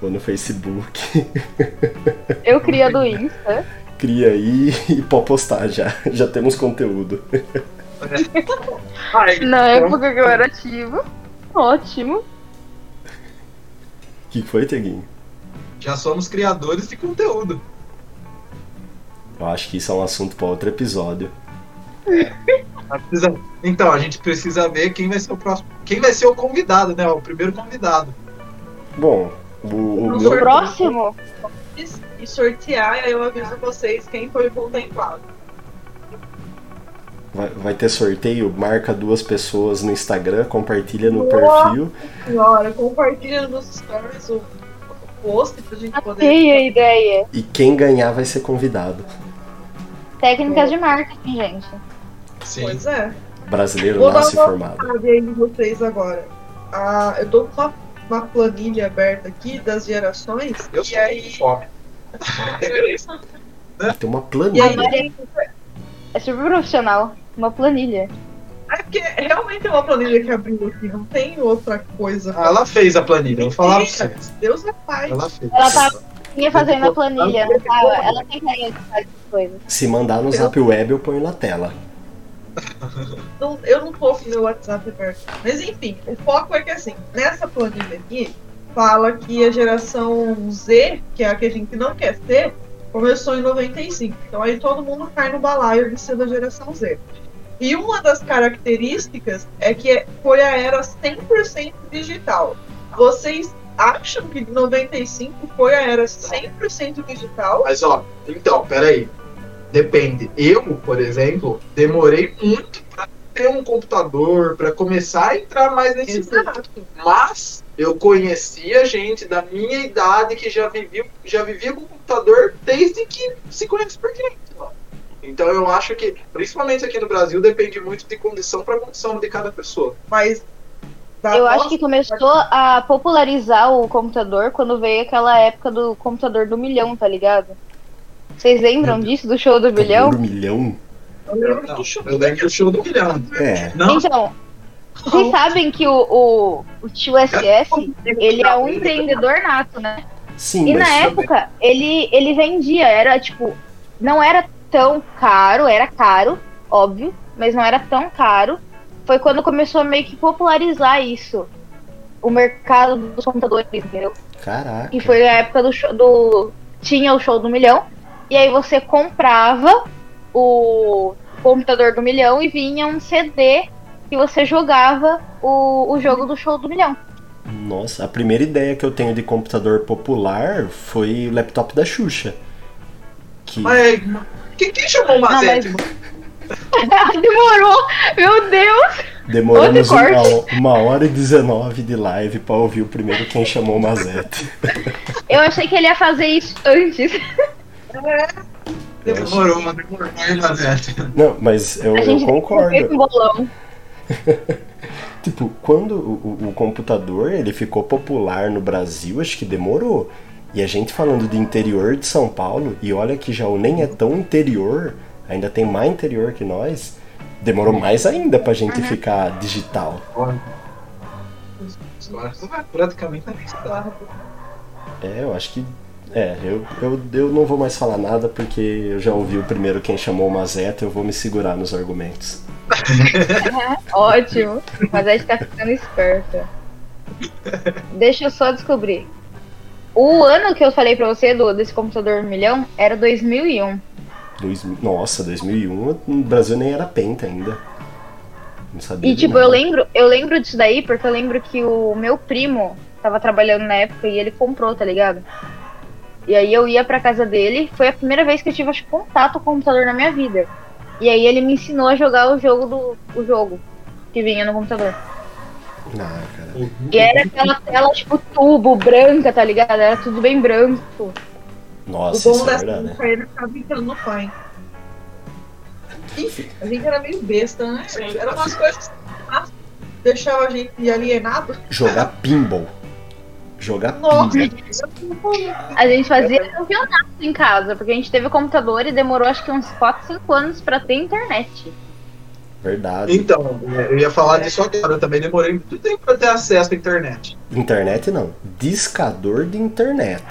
ou no Facebook. Eu cria do Insta. Cria aí e pode postar já. Já temos conteúdo. Ai, Na época que eu era ativo. Ótimo. O que foi, Teguinho? já somos criadores de conteúdo. Eu acho que isso é um assunto para outro episódio. Precisa- Então, a gente precisa ver quem vai ser o próximo. Quem vai ser o convidado, né? O primeiro convidado. Bom, o, o meu, próximo, E sortear, e aí eu aviso vocês quem foi contemplado. Vai, vai ter sorteio, marca duas pessoas no Instagram, compartilha no perfil. Senhora, compartilha nos stories o o post pra gente poder. matei a ideia. E quem ganhar vai ser convidado. Técnicas de marketing, gente. Sim. Pois é. Brasileiro Vou dar nasce uma formado. Aí de vocês agora. Ah, eu tô com uma, uma planilha aberta aqui das gerações. Eu e sou aí. fome. Tem uma E planilha. aí É super profissional. Uma planilha. é porque realmente é uma planilha que abriu aqui, não tem outra coisa. Ah, ela fez a planilha, eu vou falar pra vocês. Deus é pai. Ela fez. Ela tá fazendo a planilha, não tava? Ela tem de fazer coisas. Se mandar no Zap Web, eu ponho na tela. Não- eu não tô com meu WhatsApp aberto. Mas enfim, o foco é que assim, nessa planilha aqui, fala que a geração Z, que é a que a gente não quer ser, começou em 95. Então aí todo mundo cai no balaio de ser da geração Z. E uma das características é que foi a era 100% digital. Vocês acham que 95 foi a era 100% digital? Mas ó, então, peraí. Depende. Eu, por exemplo, demorei muito pra ter um computador, pra começar a entrar mais nesse mundo. Exato. Mas eu conhecia gente da minha idade que já vivia, já vivia com computador desde que se conhece por gente. ó. Então eu acho que, principalmente aqui no Brasil, depende muito de condição para condição de cada pessoa. Mas. da Eu acho que começou a popularizar o computador quando veio aquela época do computador do milhão, tá ligado? Vocês lembram disso, do show do milhão? Por milhão? Eu lembro Não, do show. eu lembro do show do milhão. É. Não, Então, vocês sabem que o, o, o tio SS, ele é um empreendedor nato, né? Sim, E na época, ele, ele vendia, era tipo, não era tão caro, era caro, óbvio, mas não era tão caro. Foi quando começou a meio que popularizar isso. O mercado dos computadores, entendeu? caraca. E foi a época do show do. Tinha o show do milhão. E aí você comprava o computador do milhão e vinha um CD que você jogava o, o jogo do show do milhão. Nossa, a primeira ideia que eu tenho de computador popular foi o laptop da Xuxa. Que mas quem, quem chamou o Mazete? Demorou! Meu Deus! demoramos uma, uma hora e 19 de live pra ouvir o primeiro Quem Chamou o Mazete. Eu achei que ele ia fazer isso antes. Demorou, mas demorou, hein, Mazete? Não, mas eu, A eu concordo. um bolão. Tipo, quando o, o- o computador ele ficou popular no Brasil, acho que demorou. E a gente falando de interior de São Paulo, e olha que já o nem é tão interior, ainda tem mais interior que nós, demorou mais ainda pra gente ficar digital. Praticamente. É, eu acho que. É, eu, eu, eu não vou mais falar nada porque eu já ouvi o primeiro quem chamou o Mazeta, eu vou me segurar nos argumentos. Ótimo. Mas a gente tá ficando esperta. Deixa eu só descobrir. O ano que eu falei pra você do, desse computador milhão era 2001. Dois, nossa, 2001 o Brasil nem era penta ainda. Não sabia E tipo, nada. eu lembro, eu lembro disso daí porque eu lembro que o meu primo tava trabalhando na época e ele comprou, tá ligado? E aí eu ia pra casa dele, foi a primeira vez que eu tive acho, contato com o computador na minha vida. E aí ele me ensinou a jogar o jogo do o jogo que vinha no computador. Cara. E era aquela tela tipo tubo, branca, tá ligado? Era tudo bem branco. Nossa, o isso bom é dessa verdade. né? época era ficar brincando no pai. Enfim, a gente era meio besta, né? Era umas coisas que deixava a gente alienado. Jogar pinball. Jogar Nossa, pinball. A gente fazia campeonato em casa, porque a gente teve computador e demorou acho que uns 4, 5 anos pra ter internet. Verdade. Então, eu ia falar disso agora. Eu também demorei muito tempo pra ter acesso à internet. Internet não. Discador de internet.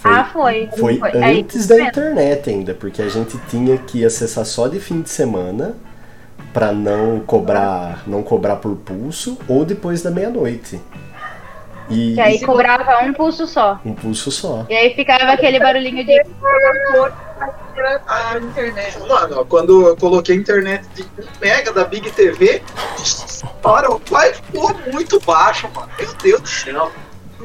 Foi, Ah, foi. foi Aí, antes da mesmo. internet ainda, porque a gente tinha que acessar só de fim de semana pra não cobrar, não cobrar por pulso ou depois da meia-noite. E Que aí cobrava um pulso só. um pulso só. E aí ficava aquele barulhinho de. a internet. Mano, quando eu coloquei a internet de 1 mega da Big TV, hora o pai ficou muito baixo, mano. Meu Deus do céu.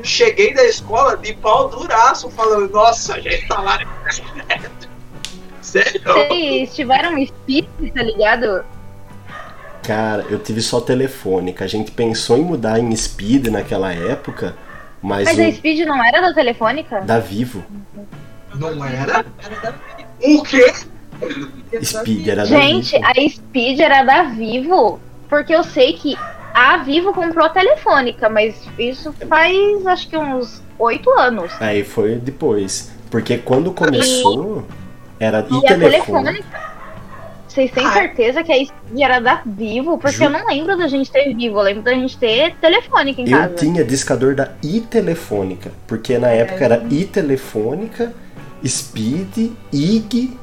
Cheguei da escola de pau duraço, falando, nossa, a gente tá lá na internet. Sério? Vocês tiveram speed, tá ligado? Cara, eu tive só telefônica. A gente pensou em mudar em speed naquela época, mas, Mas o a speed não era da telefônica? da Vivo. Não era? Era da O quê? Speed era da Gente, Vivo. a speed era da Vivo. Porque eu sei que a Vivo comprou a telefônica, mas isso faz acho que uns 8 anos. Aí foi depois. Porque quando começou, era e E telefônica. Vocês têm Ah. certeza que a speed era da Vivo? Porque Ju- eu não lembro da gente ter Vivo, eu lembro da gente ter telefônica em Eu casa. tinha discador da i-telefônica, porque na época era i-telefônica, Speed, IG.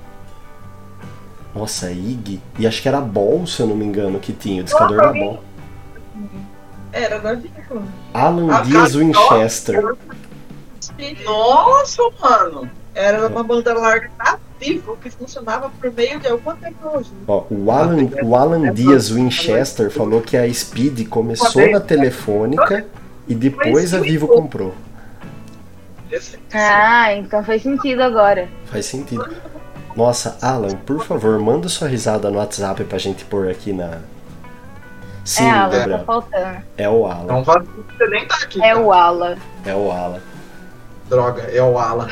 Nossa, IG. E acho que era Ball, se eu não me engano, que tinha, o discador da Ball. Era da Vivo. Alan Ah, Dias Winchester. Nossa, mano. Era uma banda larga da Vivo que funcionava por meio de alguma tecnologia. Ó, o Alan, o Alan Dias Winchester falou que a Speed começou na telefônica e depois a Vivo comprou. Ah, então faz sentido agora. Faz sentido. Nossa, Alan, por favor, manda sua risada no WhatsApp pra gente pôr aqui na. Sim, é, Ala, tá Gabriel. faltando. É o Alan. Não você nem tá aqui. É cara. o Ala. É o Alan. Droga, é o Alan.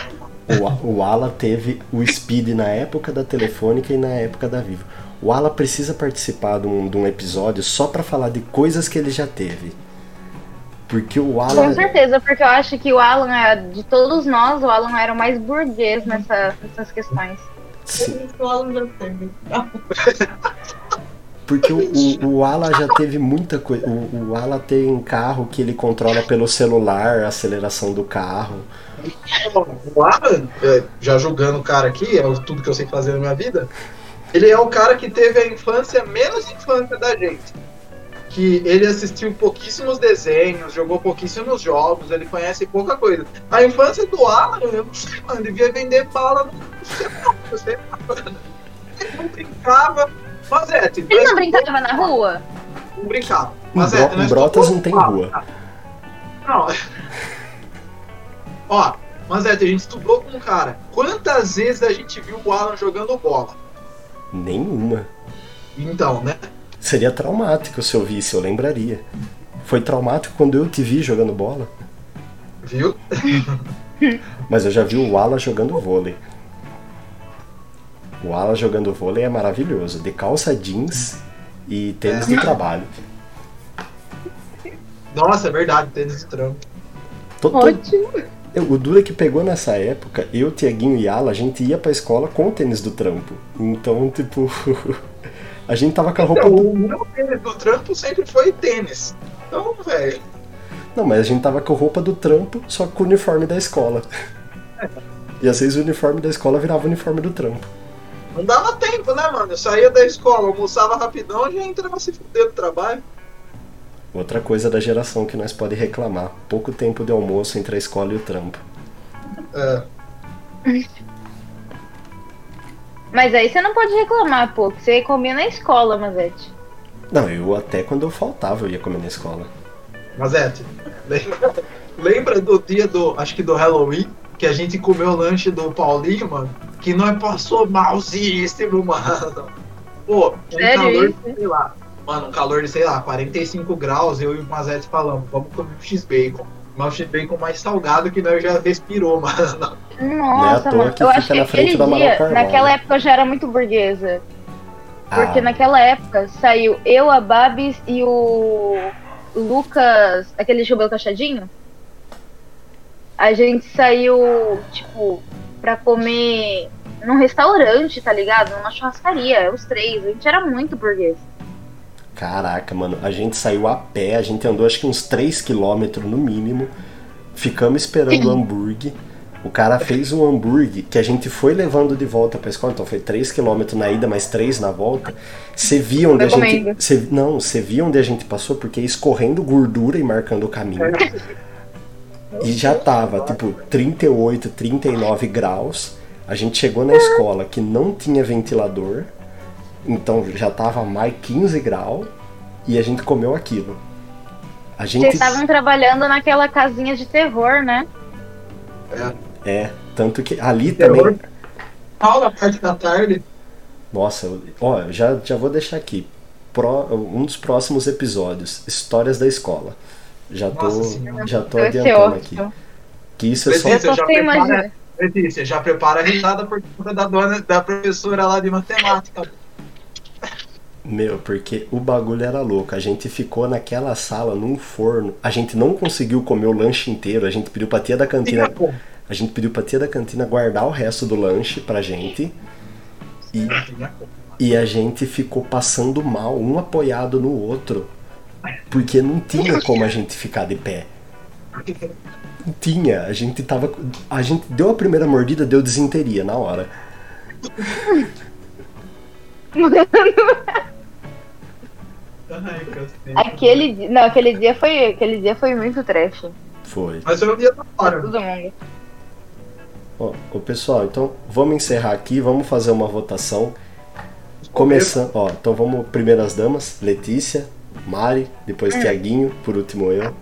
O, o Ala teve o Speed na época da Telefônica e na época da Vivo. O Ala precisa participar de um, de um episódio só pra falar de coisas que ele já teve. Porque o Com Ala. certeza, porque eu acho que o Alan, é, de todos nós, o Alan era o mais burguês nessa, nessas questões. Sim, O Alan já teve. porque o, o, o Ala já teve muita coisa. O, o Ala tem carro que ele controla pelo celular, a aceleração do carro. O Alan, é, já julgando o cara aqui, é o- tudo que eu sei fazer na minha vida, ele é o cara que teve a infância menos infância da gente. Que ele assistiu pouquíssimos desenhos, jogou pouquíssimos jogos, ele conhece pouca coisa. A infância do Alan, eu não sei, mano, devia vender bala no no sei. Ele não brincava. Mas é, tipo, Ele não brincava na rua? Não brincava. Mas é, em Brotas não tem rua. Não. Ó, mas é, a gente estudou com um cara. Quantas vezes a gente viu o Alan jogando bola? Nenhuma. Então, né? Seria traumático se eu visse, eu lembraria. Foi traumático quando eu te vi jogando bola. Viu? Mas eu já vi o Ala jogando vôlei. O Ala jogando vôlei é maravilhoso. De calça jeans e tênis de trabalho. Nossa, é verdade, tênis de trampo. To- to- Ótimo. Eu- O duro é que pegou nessa época, eu, Tiaguinho e Ala, a gente ia pra escola com o tênis do trampo. Então, tipo, a gente tava com a roupa Então, do... o meu tênis do trampo sempre foi tênis. Então, velho. Não, mas a gente tava com a roupa do trampo, só com o uniforme da escola. E às vezes o uniforme da escola virava o uniforme do trampo. Não dava tempo, né, mano? Eu saía da escola, almoçava rapidão e já entrava se fuder no trabalho. Outra coisa da geração que nós pode reclamar. Pouco tempo de almoço entre a escola e o trampo. É, Mas aí você não pode reclamar, pô, que você comia na escola, Mazete. Não, eu até quando eu faltava eu ia comer na escola. Mas é, lembra, lembra do dia do, acho que do Halloween, que a gente comeu o lanche do Paulinho, mano? Que nós passou malzíssimo, mano. Pô, um Sério calor, isso? sei lá, mano, um calor de, sei lá, 45 graus, eu e o Mazete falamos, vamos comer um X-Bacon. Mas o X-Bacon mais salgado que nós já respirou, mano. Nossa, mano. Eu acho que aquele dia, Carvalho. naquela época eu já era muito burguesa. Porque Ah, naquela época saiu eu, a Babs e o Lucas, aquele cabelo cachadinho. A gente saiu, tipo, pra comer num restaurante, tá ligado? Numa churrascaria, os três. A gente era muito burguês. Caraca, mano, a gente saiu a pé, a gente andou acho que uns 3km no mínimo. Ficamos esperando o hambúrguer. O cara fez um hambúrguer que a gente foi levando de volta pra escola, então foi 3km na ida, mais 3 na volta. Você via onde a gente. Cê, não, você via onde a gente passou, porque ia escorrendo gordura e marcando o caminho. E já tava, tipo, 38, 39 graus. A gente chegou na escola que não tinha ventilador. Então já tava mais 15 graus. E a gente comeu aquilo. A gente. Vocês estavam trabalhando naquela casinha de terror, né? É, tanto que ali Terror. também. Aula, parte da tarde. Nossa, ó, já, já vou deixar aqui. Pró- um dos próximos episódios, Histórias da Escola. Já tô, Nossa já tô adiantando aqui. Que isso é só. Eu Letícia, só já prepara. Letícia, já prepara a risada por conta da dona, da professora lá de matemática. Meu, porque o bagulho era louco. A gente ficou naquela sala, num forno. A gente não conseguiu comer o lanche inteiro. A gente pediu pra tia da cantina. A gente pediu pra tia da cantina guardar o resto do lanche pra gente. E, e a gente ficou passando mal, um apoiado no outro. Porque não tinha como a gente ficar de pé. Não tinha. A gente tava. A gente deu a primeira mordida, deu desinteria na hora. Aquele dia. Não, aquele dia foi. Aquele dia foi muito trash. Foi. Mas eu ia da hora. Todo mundo. Ó, pessoal, então vamos encerrar aqui, vamos fazer uma votação. Começando, ó, então vamos primeiras damas, Letícia, Mari, depois Tiaguinho, por último eu.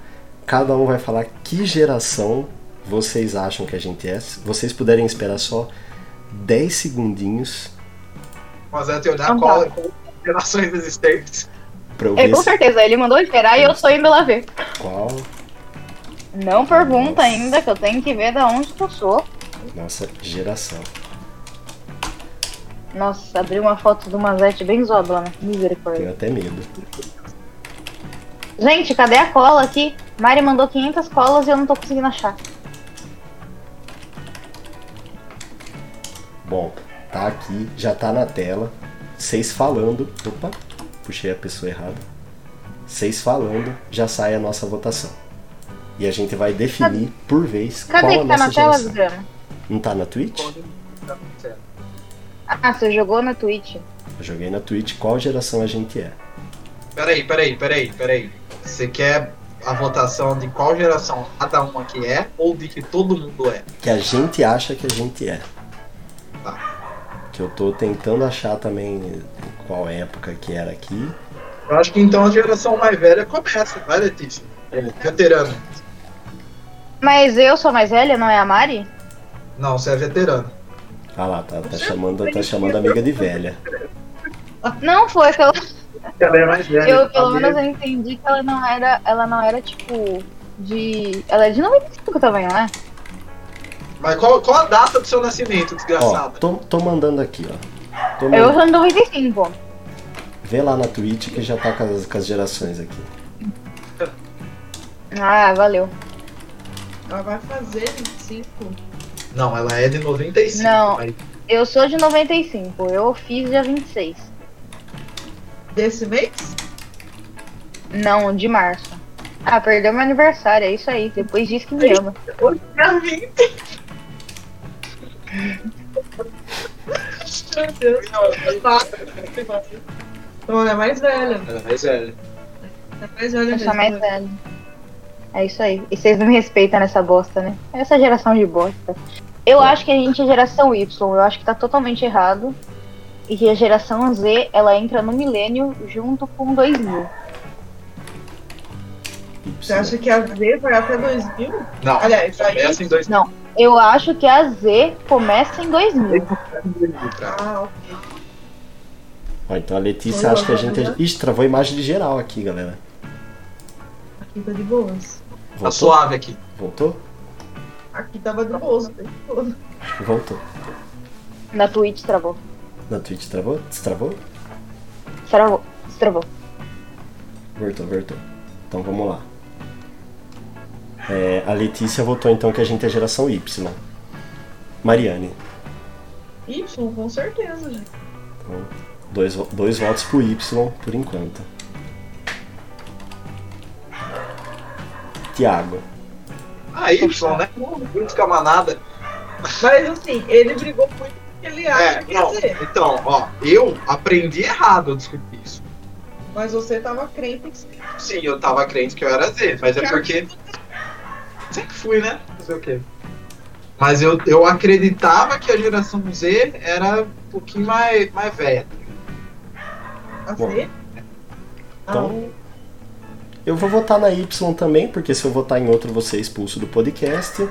Cada um vai falar que geração vocês acham que a gente é. Se vocês puderem esperar só 10 segundinhos Mas é te olhar Então qual, tá. gerações existentes. Pra eu É, ver com se- certeza, ele mandou esperar e eu tô indo lá ver. qual Não pergunta ainda, que eu tenho que ver da onde que eu sou. nossa geração. Nossa, abri uma foto do Mazete bem zoadona. Misericórdia. Tenho até medo. Gente, cadê a cola aqui? Mari mandou 500 colas e eu não tô conseguindo achar. Bom, tá aqui, já tá na tela. Vocês falando. Opa, puxei a pessoa errada. Vocês falando, já sai a nossa votação. E a gente vai definir por vez Cadê qual a que tá nossa na tela, geração. Não tá na Twitch? Ah, você jogou na Twitch. Eu joguei na Twitch qual geração a gente é. Peraí, peraí, peraí, peraí. Você quer a votação de qual geração cada uma que é ou de que todo mundo é? Que a gente acha que a gente é. Tá. Que eu tô tentando achar também qual época que era aqui. Eu acho que então a geração mais velha começa, vai Letícia? Veterano. Mas eu sou mais velha, não é a Mari? Não, você é veterano. Ah lá, tá, tá chamando, tá chamando a amiga de velha. Não, foi que eu, Ela é mais velha. eu pelo menos minha- eu entendi que ela não era. Ela não era tipo. De. Ela é de 95 também, não é? Mas qual, qual a data do seu nascimento, Ó, desgraçada? tô, tô mandando aqui, ó. Tô Eu de 95. Vê lá na Twitch que já tá com as, com as gerações aqui. Ah, valeu. Ela vai fazer 25. Não, ela é de 95. Não. mas- Eu sou de 95. Eu fiz dia 26. Desse mês? Não, de março. Ah, perdeu meu aniversário, é isso aí. Depois diz que me ama. Hoje é 20. Meu Deus. Então ela é mais velha. Ela é mais velha. É mais velho Eu sou mais né? velho. É isso aí. E vocês não me respeitam nessa bosta, né? Essa geração de bosta. Eu acho que a gente é geração Y. Eu acho que tá totalmente errado. E que a geração Z, ela entra no milênio junto com 2000. Você acha que a Z vai até 2000? Não, Aliás, aí- começa em dois Não. Eu acho que a Z começa em 2000. cara. Ah, ok. Ó, então a Letícia acha que a gente. é- Ixi, travou a imagem de geral aqui, galera. Aqui tá de boas. Tá Voltou? suave aqui. Voltou? Aqui tava de boas todo. Voltou. Na Twitch travou. Na Twitch travou? Destravou? Travou. Travou. Voltou, voltou. Então vamos lá. É, a Letícia votou então que a gente é geração Y. Mariane. Y, com certeza, gente. Então, dois, dois votos pro Y por enquanto. Tiago. Ah, Y, né? Muito camanada. Mas assim, ele brigou muito porque ele acha É, que não. é Z. Então, ó, eu aprendi errado a discutir isso. Mas você tava crente que Sim, eu tava crente que eu era Z, mas é porque. Sempre fui, né? Fazer o quê? Mas eu, eu acreditava que a geração Z era um pouquinho mais, mais velha. a Bom, Z. Então, eu vou votar na Y também, porque se eu votar em outro, vou ser expulso do podcast.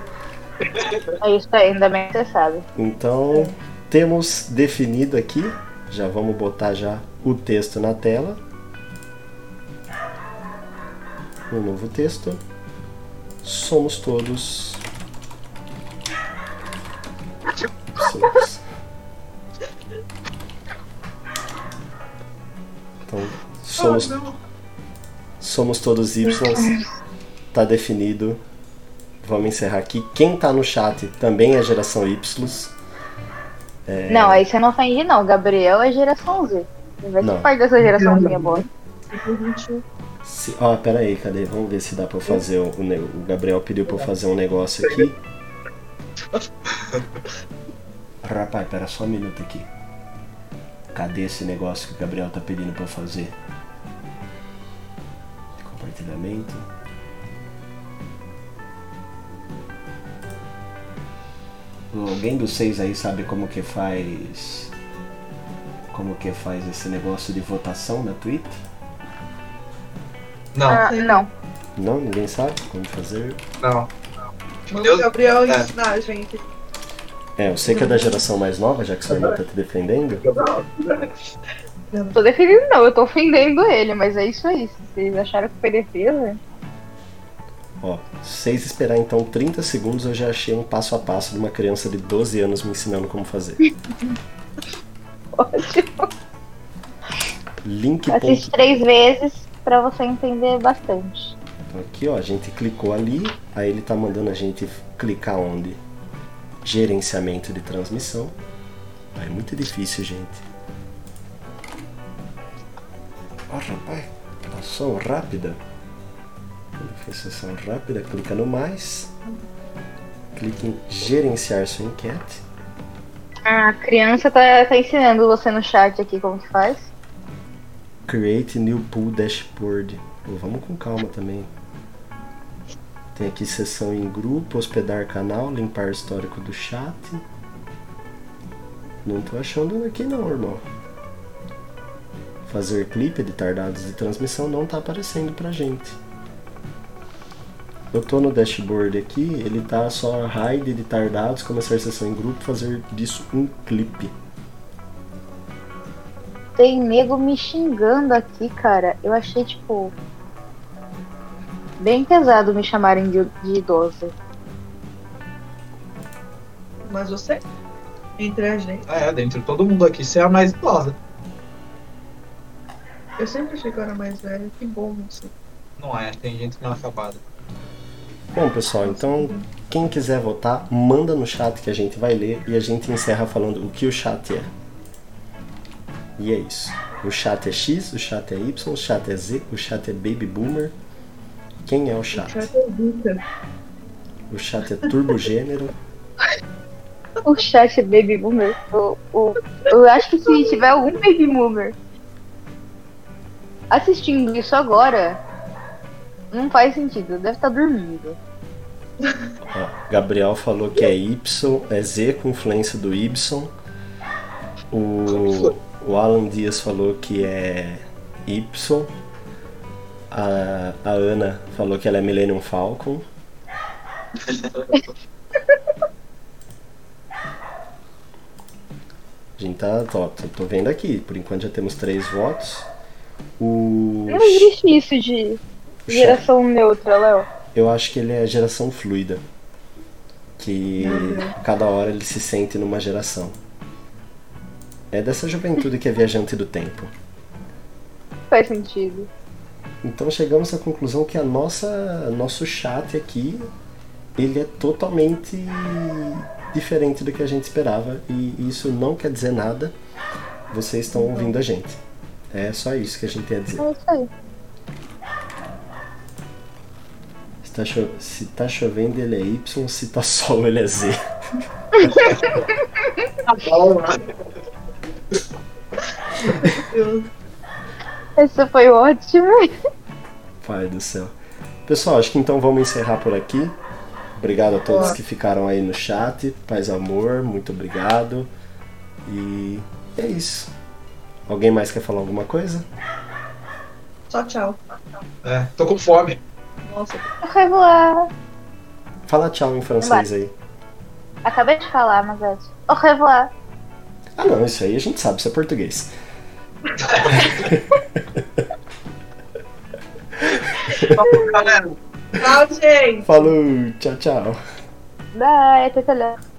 É isso aí, ainda bem que você sabe. Então, temos definido aqui, já vamos botar já o texto na tela. Um novo texto. Somos todos. Somos. Então, somos, não. somos todos Y. Tá definido. Vamos encerrar aqui. Quem tá no chat também é geração Y. Não, aí você não ofende, não. Gabriel é geração Z. Você vai Não. ser parte dessa geraçãozinha boa. Se, ó, pera aí, cadê? Vamos ver se dá pra fazer o, o Gabriel pediu pra eu fazer um negócio aqui. Rapaz, pera só um minuto aqui. Cadê esse negócio que o Gabriel tá pedindo pra eu fazer? Compartilhamento. Alguém dos seis aí sabe como que faz. Como que faz esse negócio de votação na Twitch? Não, Ah, não. Não? Ninguém sabe como fazer? não. Manda Eu- o Gabriel é. ensinar a gente. É, eu sei que é da geração mais nova, já que sua irmã tá te defendendo. Tô defendendo, não. Eu tô ofendendo ele, mas é isso aí. Se vocês acharam que foi defesa, Ó, se vocês esperar então 30 segundos, eu já achei um passo a passo de uma criança de 12 anos me ensinando como fazer. ótimo. Link. Assiste três vezes pra você entender bastante. Aqui, ó, a gente clicou ali, aí ele tá mandando a gente clicar onde? Gerenciamento de transmissão. É muito difícil, gente. Ó, rapaz, ação rápida. Sessão rápida, clica no mais. Clique em gerenciar sua enquete. A criança tá, tá ensinando você no chat aqui como que faz. Create new pool dashboard. Pô, vamos com calma também. Tem aqui seção em grupo, hospedar canal, limpar histórico do chat. Não tô achando aqui não, irmão. Fazer clipe, editar dados de transmissão não tá aparecendo pra gente. Eu tô no dashboard aqui, ele tá só hide, editar dados, começar sessão em grupo, fazer disso um clipe. Tem nego me xingando aqui, cara. Eu achei, tipo. Bem pesado me chamarem de, de idosa. Mas você, entre a gente, É, dentro de todo mundo aqui, você é a mais idosa. eu sempre achei que eu era mais velha. Que bom, sei. Não é, tem gente que não é acabada. Bom, pessoal, então quem quiser votar, manda no chat que a gente vai ler e a gente encerra falando o que o chat é. E é isso. O chat é X, o chat é Y, o chat é Z, o chat é Baby Boomer. Quem é o chat? Já acredita. O chat é Turbo Gênero. O chat é Baby Boomer. O, o, eu acho que se tiver algum Baby Boomer assistindo isso agora, Não faz sentido, deve estar dormindo. Ó, Gabriel falou que é Y, é Z com influência do Y. O, o Alan Dias falou que é Y. A, a Ana falou que ela é Millennium Falcon. A gente tá, tô, tô vendo aqui, por enquanto já temos três votos. O, Não existe isso de geração neutra, Léo. Eu acho que ele é geração fluida. Que cada hora ele se sente numa geração. É dessa juventude que é viajante do tempo. Faz sentido. Então chegamos à conclusão que a nossa nosso chat aqui ele é totalmente diferente do que a gente esperava e isso não quer dizer nada. Vocês estão ouvindo a gente. É só isso que a gente tem a dizer. É isso aí. Se tá, cho- se tá chovendo ele é Y, se tá sol ele é Z. Deus. Esse foi ótimo. Pai do céu. Pessoal, acho que então vamos encerrar por aqui. Obrigado a todos Boa. que ficaram aí no chat. Paz amor, muito obrigado. E é isso. Alguém mais quer falar alguma coisa? Só tchau. É, tô com fome. Nossa, Au revoir. Fala tchau em francês aí. Acabei de falar, mas é. Au revoir. Ah não, isso aí a gente sabe, isso é português. Galera, tchau, gente. Falou, tchau, tchau. Bye, até lá.